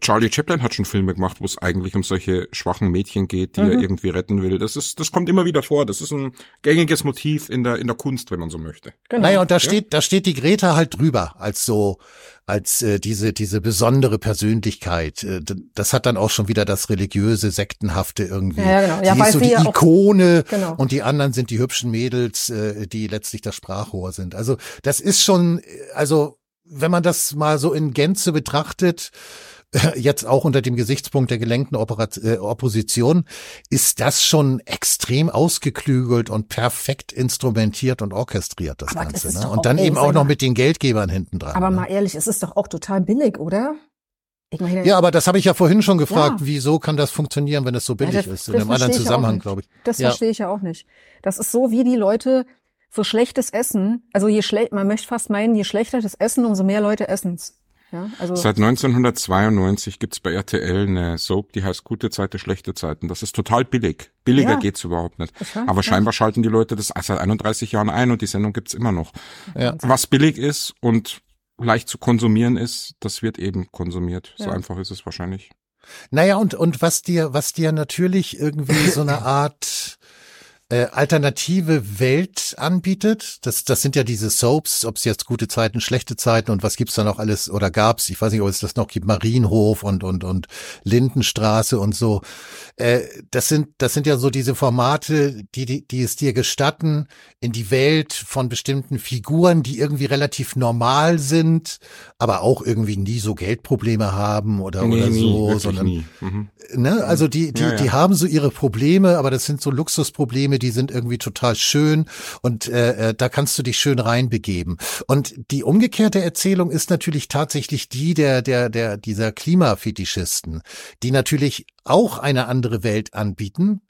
Charlie Chaplin hat schon Filme gemacht, wo es eigentlich um solche schwachen Mädchen geht, die mhm. er irgendwie retten will. Das ist, das kommt immer wieder vor. Das ist ein gängiges Motiv in der, in der Kunst, wenn man so möchte. Genau. Naja, und da ja? steht, da steht die Greta halt drüber als so, als äh, diese, diese besondere Persönlichkeit. Äh, das hat dann auch schon wieder das religiöse, sektenhafte irgendwie. Ja, genau. Ja, die ist so die Ikone auch, genau. und die anderen sind die hübschen Mädels, äh, die letztlich das Sprachrohr sind. Also das ist schon, also wenn man das mal so in Gänze betrachtet, *laughs* jetzt auch unter dem Gesichtspunkt der gelenkten Operat äh, Opposition, ist das schon extrem ausgeklügelt und perfekt instrumentiert und orchestriert, das aber Ganze. Das ne? Und dann eben auch noch mit den Geldgebern hinten dran. Aber ne? mal ehrlich, es ist doch auch total billig, oder? Meine, ja, aber das habe ich ja vorhin schon gefragt. Ja. Wieso kann das funktionieren, wenn es so billig ja, das, ist? In einem anderen Zusammenhang, glaube ich. Das ja. verstehe ich ja auch nicht. Das ist so, wie die Leute so schlechtes Essen, also je schlecht, man möchte fast meinen, je schlechter das Essen, umso mehr Leute essen. Also je schlecht, man möchte fast meinen, je schlechter das Essen, umso mehr Leute essen's. Ja, also Seit 1992 gibt's bei RTL eine Soap, die heißt Gute Zeiten, schlechte Zeiten. Das ist total billig. Billiger Ja. geht's überhaupt nicht. Aber scheinbar schalten die Leute das seit 31 Jahren ein und die Sendung gibt's immer noch. Ja. Was billig ist und leicht zu konsumieren ist, das wird eben konsumiert. So einfach ist es wahrscheinlich. Naja, und, und was dir, was dir natürlich irgendwie so eine *laughs* Art äh, alternative Welt anbietet, das, das sind ja diese Soaps, ob es jetzt gute Zeiten, schlechte Zeiten und was gibt's da noch alles oder gab's, ich weiß nicht, ob es das noch gibt, Marienhof und und und Lindenstraße und so. Äh, das sind das sind ja so diese Formate, die, die die es dir gestatten, in die Welt von bestimmten Figuren, die irgendwie relativ normal sind, aber auch irgendwie nie so Geldprobleme haben oder oder so, wirklich sondern nie. Mhm. Ne? Also die, die, Ja, ja. die haben so ihre Probleme, aber das sind so Luxusprobleme, die sind irgendwie total schön und äh, äh, da kannst du dich schön reinbegeben. Und die umgekehrte Erzählung ist natürlich tatsächlich die der, der, der, dieser Klimafetischisten, die natürlich auch eine andere Welt anbieten,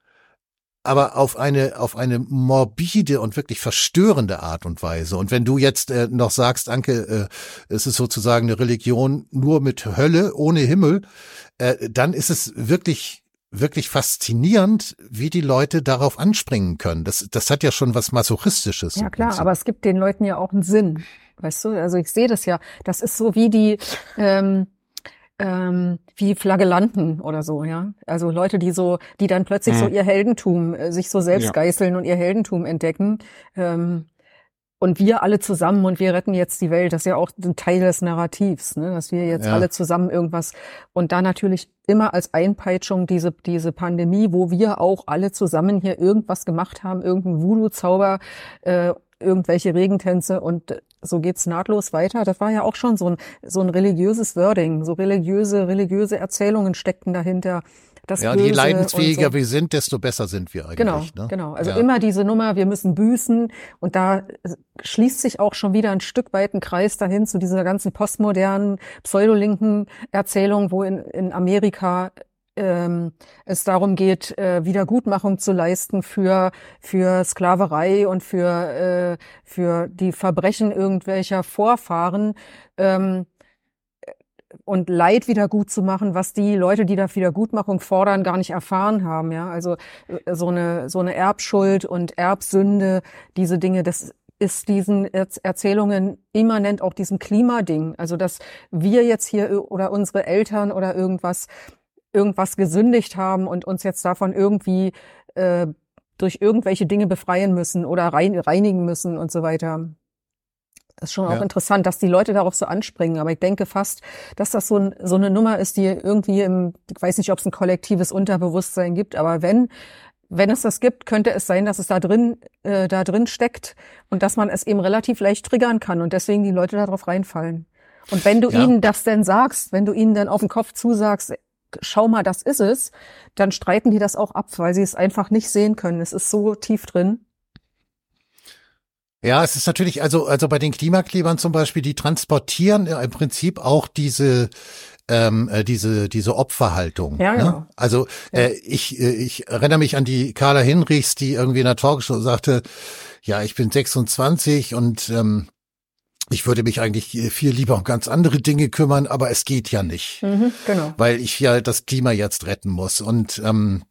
aber auf eine auf eine morbide und wirklich verstörende Art und Weise. Und wenn du jetzt äh, noch sagst, Anke, äh, es ist sozusagen eine Religion nur mit Hölle ohne Himmel, äh, dann ist es wirklich wirklich faszinierend, wie die Leute darauf anspringen können. Das das hat ja schon was masochistisches. Ja klar, aber es gibt den Leuten ja auch einen Sinn. Weißt du, also ich sehe das ja. Das ist so wie die ähm, ähm, wie Flagellanten oder so, ja. Also Leute, die so, die dann plötzlich so Mhm. ihr Heldentum, äh, sich so selbst Ja. geißeln und ihr Heldentum entdecken. Ähm, und wir alle zusammen und wir retten jetzt die Welt. Das ist ja auch ein Teil des Narrativs, ne? dass wir jetzt Ja. alle zusammen irgendwas und da natürlich immer als Einpeitschung diese diese Pandemie, wo wir auch alle zusammen hier irgendwas gemacht haben, irgendein Voodoo-Zauber, äh, irgendwelche Regentänze und so geht's nahtlos weiter. Das war ja auch schon so ein so ein religiöses Wording, so religiöse religiöse Erzählungen steckten dahinter. Das ja, und je Böse leidensfähiger so. wir sind, desto besser sind wir eigentlich. Genau, ne? genau. Also ja. immer diese Nummer, wir müssen büßen. Und da schließt sich auch schon wieder ein Stück weit ein Kreis dahin zu dieser ganzen postmodernen, pseudolinken Erzählung, wo in, in Amerika ähm, es darum geht, äh, Wiedergutmachung zu leisten für für Sklaverei und für äh, für die Verbrechen irgendwelcher Vorfahren ähm, und Leid wieder gut zu machen, was die Leute, die da Wiedergutmachung fordern, gar nicht erfahren haben. Ja, also äh, so eine so eine Erbschuld und Erbsünde, diese Dinge, das ist diesen Erz- Erzählungen immanent auch diesem Klimading. Also dass wir jetzt hier oder unsere Eltern oder irgendwas irgendwas gesündigt haben und uns jetzt davon irgendwie äh, durch irgendwelche Dinge befreien müssen oder rein, reinigen müssen und so weiter. Das ist schon auch Ja. interessant, dass die Leute darauf so anspringen. Aber ich denke fast, dass das so, ein, so eine Nummer ist, die irgendwie im, ich weiß nicht, ob es ein kollektives Unterbewusstsein gibt, aber wenn, wenn es das gibt, könnte es sein, dass es da drin, äh, da drin steckt und dass man es eben relativ leicht triggern kann und deswegen die Leute darauf reinfallen. Und wenn du Ja. ihnen das denn sagst, wenn du ihnen dann auf den Kopf zusagst, schau mal, das ist es, dann streiten die das auch ab, weil sie es einfach nicht sehen können. Es ist so tief drin. Ja, es ist natürlich, also, also bei den Klimaklebern zum Beispiel, die transportieren im Prinzip auch diese, ähm, äh, diese, diese Opferhaltung. Ja, ne? genau. Also äh, ich, äh, ich erinnere mich an die Carla Hinrichs, die irgendwie in der Talkshow sagte, ja, ich bin 26 und ähm, ich würde mich eigentlich viel lieber um ganz andere Dinge kümmern, aber es geht ja nicht, Mhm, genau. weil ich ja das Klima jetzt retten muss. Und ähm,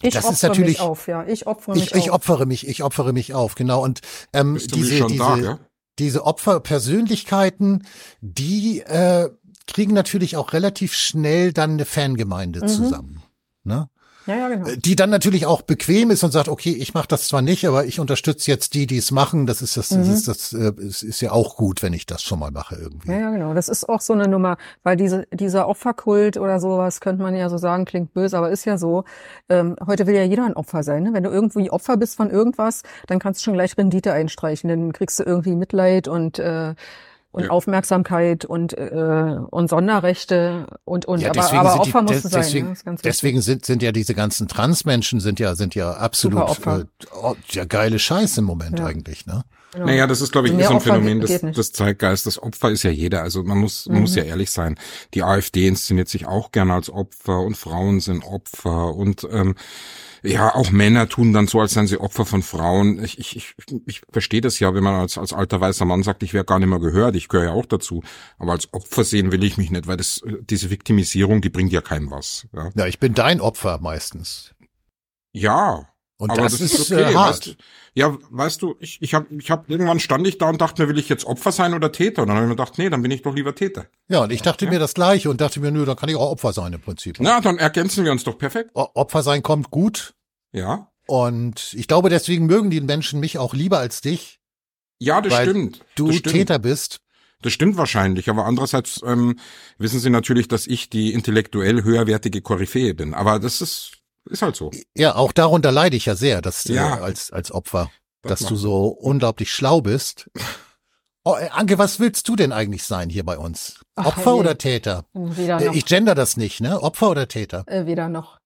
Ich Das ist opfere natürlich- mich auf, ja. Ich opfere mich ich, ich opfere mich, ich opfere mich auf, genau. Und ähm, diese, schon diese, da, ja? diese Opferpersönlichkeiten, die äh, kriegen natürlich auch relativ schnell dann eine Fangemeinde Mhm. zusammen. Ne? Ja, ja, genau. Die dann natürlich auch bequem ist und sagt, okay, ich mache das zwar nicht, aber ich unterstütze jetzt die, die es machen. Das ist das, das Mhm. ist das, äh, es ist ja auch gut, wenn ich das schon mal mache irgendwie. Ja, ja, genau. Das ist auch so eine Nummer, weil diese, dieser Opferkult oder sowas, könnte man ja so sagen, klingt böse, aber ist ja so. Ähm, heute will ja jeder ein Opfer sein. Ne? Wenn du irgendwie Opfer bist von irgendwas, dann kannst du schon gleich Rendite einstreichen. Dann kriegst du irgendwie Mitleid und äh, und Ja. Aufmerksamkeit und äh, und Sonderrechte und und Ja, aber, deswegen aber sind Opfer die, musst du sein. deswegen, ne? Deswegen sind, sind ja diese ganzen Transmenschen sind ja, sind ja absolut, äh, oh, ja, geile Scheiß im Moment Ja. eigentlich, ne? Genau. Naja, das ist, glaube ich, Also mehr so ein Opfer Phänomen des, des Zeitgeistes. Opfer ist ja jeder. Also man muss, man Mhm. muss ja ehrlich sein. Die AfD inszeniert sich auch gerne als Opfer und Frauen sind Opfer und ähm, Ja, auch Männer tun dann so, als seien sie Opfer von Frauen. Ich, ich, ich, ich verstehe das ja, wenn man als, als alter weißer Mann sagt, ich wäre gar nicht mehr gehört, ich gehöre ja auch dazu. Aber als Opfer sehen will ich mich nicht, weil das, diese Viktimisierung, die bringt ja keinem was. Ja, ja ich bin dein Opfer meistens. Ja, und aber das, das ist, ist okay. hart. Weißt, ja, weißt du, ich, ich habe ich hab, irgendwann stand ich da und dachte mir, will ich jetzt Opfer sein oder Täter? Und dann habe ich mir gedacht, nee, dann bin ich doch lieber Täter. Ja, und ich dachte ja. mir das gleiche und dachte mir, nö, dann kann ich auch Opfer sein im Prinzip. Na, dann ergänzen wir uns doch perfekt. O Opfer sein kommt gut. Ja. Und ich glaube, deswegen mögen die Menschen mich auch lieber als dich. Ja, das weil stimmt. Du das stimmt. Täter bist. Das stimmt wahrscheinlich, aber andererseits ähm, wissen Sie natürlich, dass ich die intellektuell höherwertige Koryphäe bin. Aber das ist ist halt so. Ja, auch darunter leide ich ja sehr, dass ja. Äh, als als Opfer, das dass du so unglaublich schlau bist. *laughs* Oh, äh, Anke, was willst du denn eigentlich sein hier bei uns? Ach, Opfer hey. oder Täter? Weder äh, noch. Ich gender das nicht, ne? Opfer oder Täter? Äh, weder noch.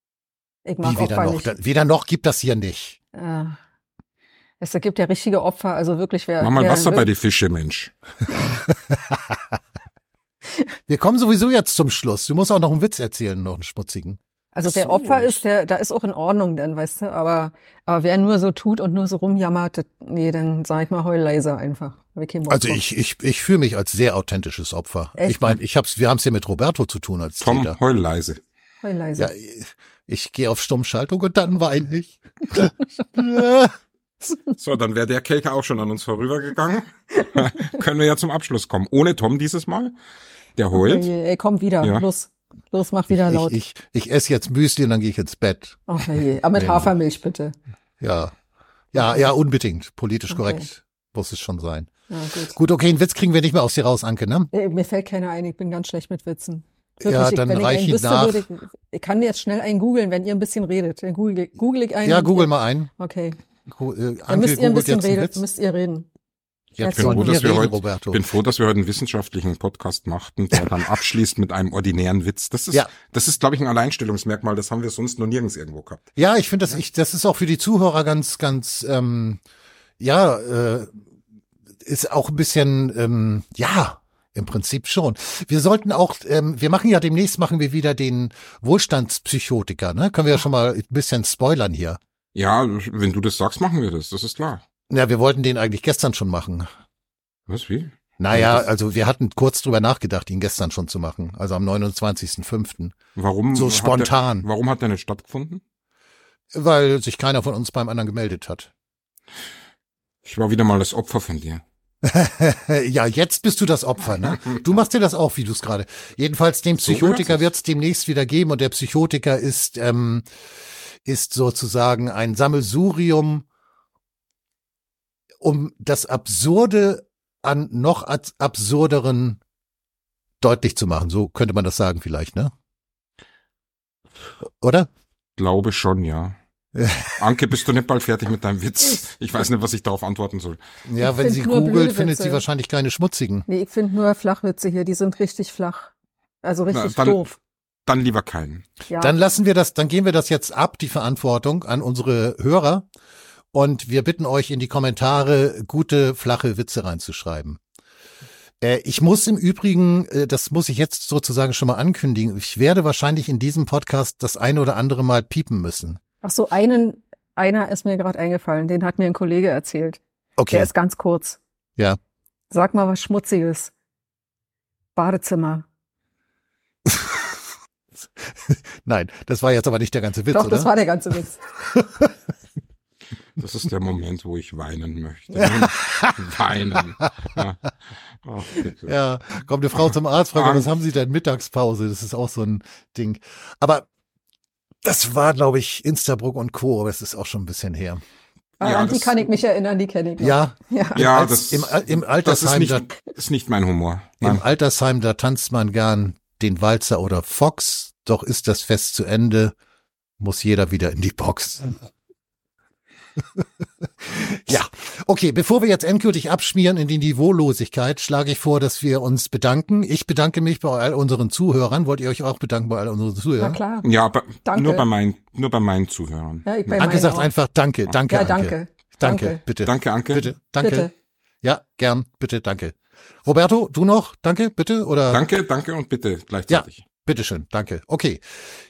Ich mag Wie weder Opfer noch? nicht. Da, weder noch gibt das hier nicht. Äh, es gibt ja richtige Opfer, also wirklich wer. Mach mal wer Wasser bei die Fische, Mensch. *laughs* Wir kommen sowieso jetzt zum Schluss. Du musst auch noch einen Witz erzählen, noch einen schmutzigen. Also der Opfer ist, der, da ist auch in Ordnung dann, weißt du, aber, aber wer nur so tut und nur so rumjammert, nee, dann sag ich mal heul leiser einfach. Also ich, ich, ich fühle mich als sehr authentisches Opfer. Echt? Ich meine, ich hab's, wir haben es ja mit Roberto zu tun als Tom, Täter. heul leise. Heul leise. Ja, ich, ich gehe auf Stummschaltung und dann weine ich. *laughs* so, dann wäre der Kelker auch schon an uns vorübergegangen. *laughs* Können wir ja zum Abschluss kommen. Ohne Tom dieses Mal. Der heult. Ey, ey komm wieder, ja. los. Los, mach wieder laut. Ich, ich, ich esse jetzt Müsli und dann gehe ich ins Bett. Ach je, aber mit Hafermilch bitte. Ja, ja, ja, unbedingt. Politisch okay. korrekt muss es schon sein. Ja, gut. gut, okay, einen Witz kriegen wir nicht mehr aus dir raus, Anke, ne? Äh, mir fällt keiner ein, ich bin ganz schlecht mit Witzen. Wirklich, ja, dann wenn reich ich ihn nach. Ich, ich kann jetzt schnell einen googeln, wenn ihr ein bisschen redet. Dann google, google ich einen. Ja, google mal einen. Okay. Go, äh, dann müsst ihr ein bisschen reden, müsst ihr reden. Ja, ich bin froh, dass wir reden, heute, bin froh, dass wir heute einen wissenschaftlichen Podcast machten, der dann abschließt mit einem ordinären Witz. Das ist, ja. das ist, glaube ich, ein Alleinstellungsmerkmal. Das haben wir sonst noch nirgends irgendwo gehabt. Ja, ich finde das, ich, das ist auch für die Zuhörer ganz, ganz, ähm, ja, äh, ist auch ein bisschen, ähm, ja, im Prinzip schon. Wir sollten auch, ähm, wir machen ja demnächst machen wir wieder den Wohlstandspsychotiker, ne? Können wir ja schon mal ein bisschen spoilern hier. Ja, wenn du das sagst, machen wir das. Das ist klar. Ja, wir wollten den eigentlich gestern schon machen. Was, wie? Naja, also wir hatten kurz drüber nachgedacht, ihn gestern schon zu machen, also am 29.05. Warum? So spontan. Der, warum hat der nicht stattgefunden? Weil sich keiner von uns beim anderen gemeldet hat. Ich war wieder mal das Opfer von dir. *laughs* ja, jetzt bist du das Opfer, ne? Du machst dir das auch, wie du es gerade. Jedenfalls den Psychotiker so wird es demnächst wieder geben und der Psychotiker ist ähm, ist sozusagen ein Sammelsurium um das Absurde an noch absurderen deutlich zu machen. So könnte man das sagen vielleicht, ne? Oder? Glaube schon, ja. *laughs* Anke, bist du nicht bald fertig mit deinem Witz? Ich weiß nicht, was ich darauf antworten soll. Ja, ich wenn sie googelt, findet sie wahrscheinlich keine schmutzigen. Nee, ich finde nur Flachwitze hier, die sind richtig flach. Also richtig Na, dann, doof. Dann lieber keinen. Ja. Dann lassen wir das, dann gehen wir das jetzt ab, die Verantwortung an unsere Hörer. Und wir bitten euch in die Kommentare gute, flache Witze reinzuschreiben. Äh, ich muss im Übrigen, äh, das muss ich jetzt sozusagen schon mal ankündigen, ich werde wahrscheinlich in diesem Podcast das eine oder andere Mal piepen müssen. Ach so, einen, einer ist mir gerade eingefallen, den hat mir ein Kollege erzählt. Okay. Der ist ganz kurz. Ja. Sag mal was Schmutziges. Badezimmer. *laughs* Nein, das war jetzt aber nicht der ganze Witz, Doch, oder? das war der ganze Witz. *laughs* Das ist der Moment, wo ich weinen möchte. *laughs* weinen. Ja. Oh, ja, kommt eine Frau zum Arzt, fragt, was haben Sie denn Mittagspause? Das ist auch so ein Ding. Aber das war, glaube ich, Instabruck und Co., aber es ist auch schon ein bisschen her. Ah, ja, an die kann ich mich erinnern, die kenne ich noch. Ja, ja, ja Als, das, im, im Altersheim, das ist, nicht, da, ist nicht mein Humor. Nein. Im Altersheim, da tanzt man gern den Walzer oder Fox, doch ist das Fest zu Ende, muss jeder wieder in die Box. *laughs* ja, okay, bevor wir jetzt endgültig abschmieren in die Niveaulosigkeit, schlage ich vor, dass wir uns bedanken. Ich bedanke mich bei all unseren Zuhörern. Wollt ihr euch auch bedanken bei all unseren Zuhörern? Na klar. Ja, aber danke. nur bei meinen, nur bei meinen Zuhörern. Ja, ich bei Anke sagt auch. einfach danke, danke, ja, danke. danke. Danke, danke. bitte. Danke, Anke. Bitte, danke. Bitte. Ja, gern, bitte, danke. Roberto, du noch? Danke, bitte, oder? Danke, danke und bitte gleichzeitig. Ja. Bitteschön, danke. Okay.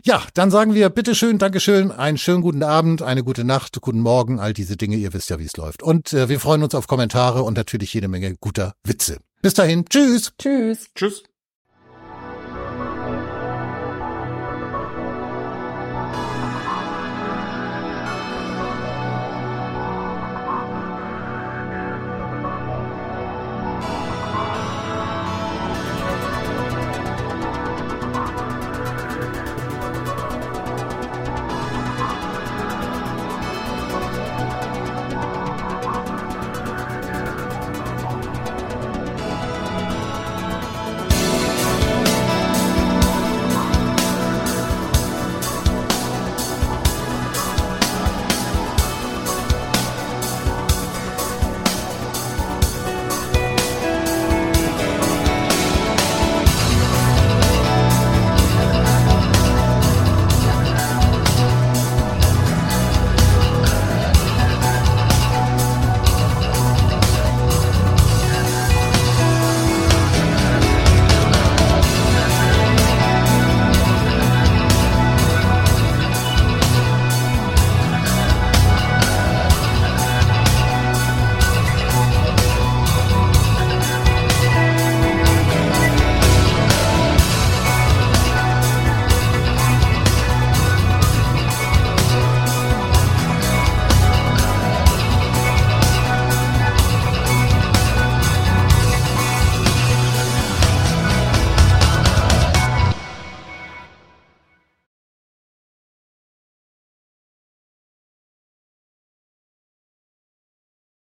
Ja, dann sagen wir bitteschön, Dankeschön, einen schönen guten Abend, eine gute Nacht, guten Morgen, all diese Dinge, ihr wisst ja, wie es läuft. Und äh, wir freuen uns auf Kommentare und natürlich jede Menge guter Witze. Bis dahin, tschüss. Tschüss. Tschüss.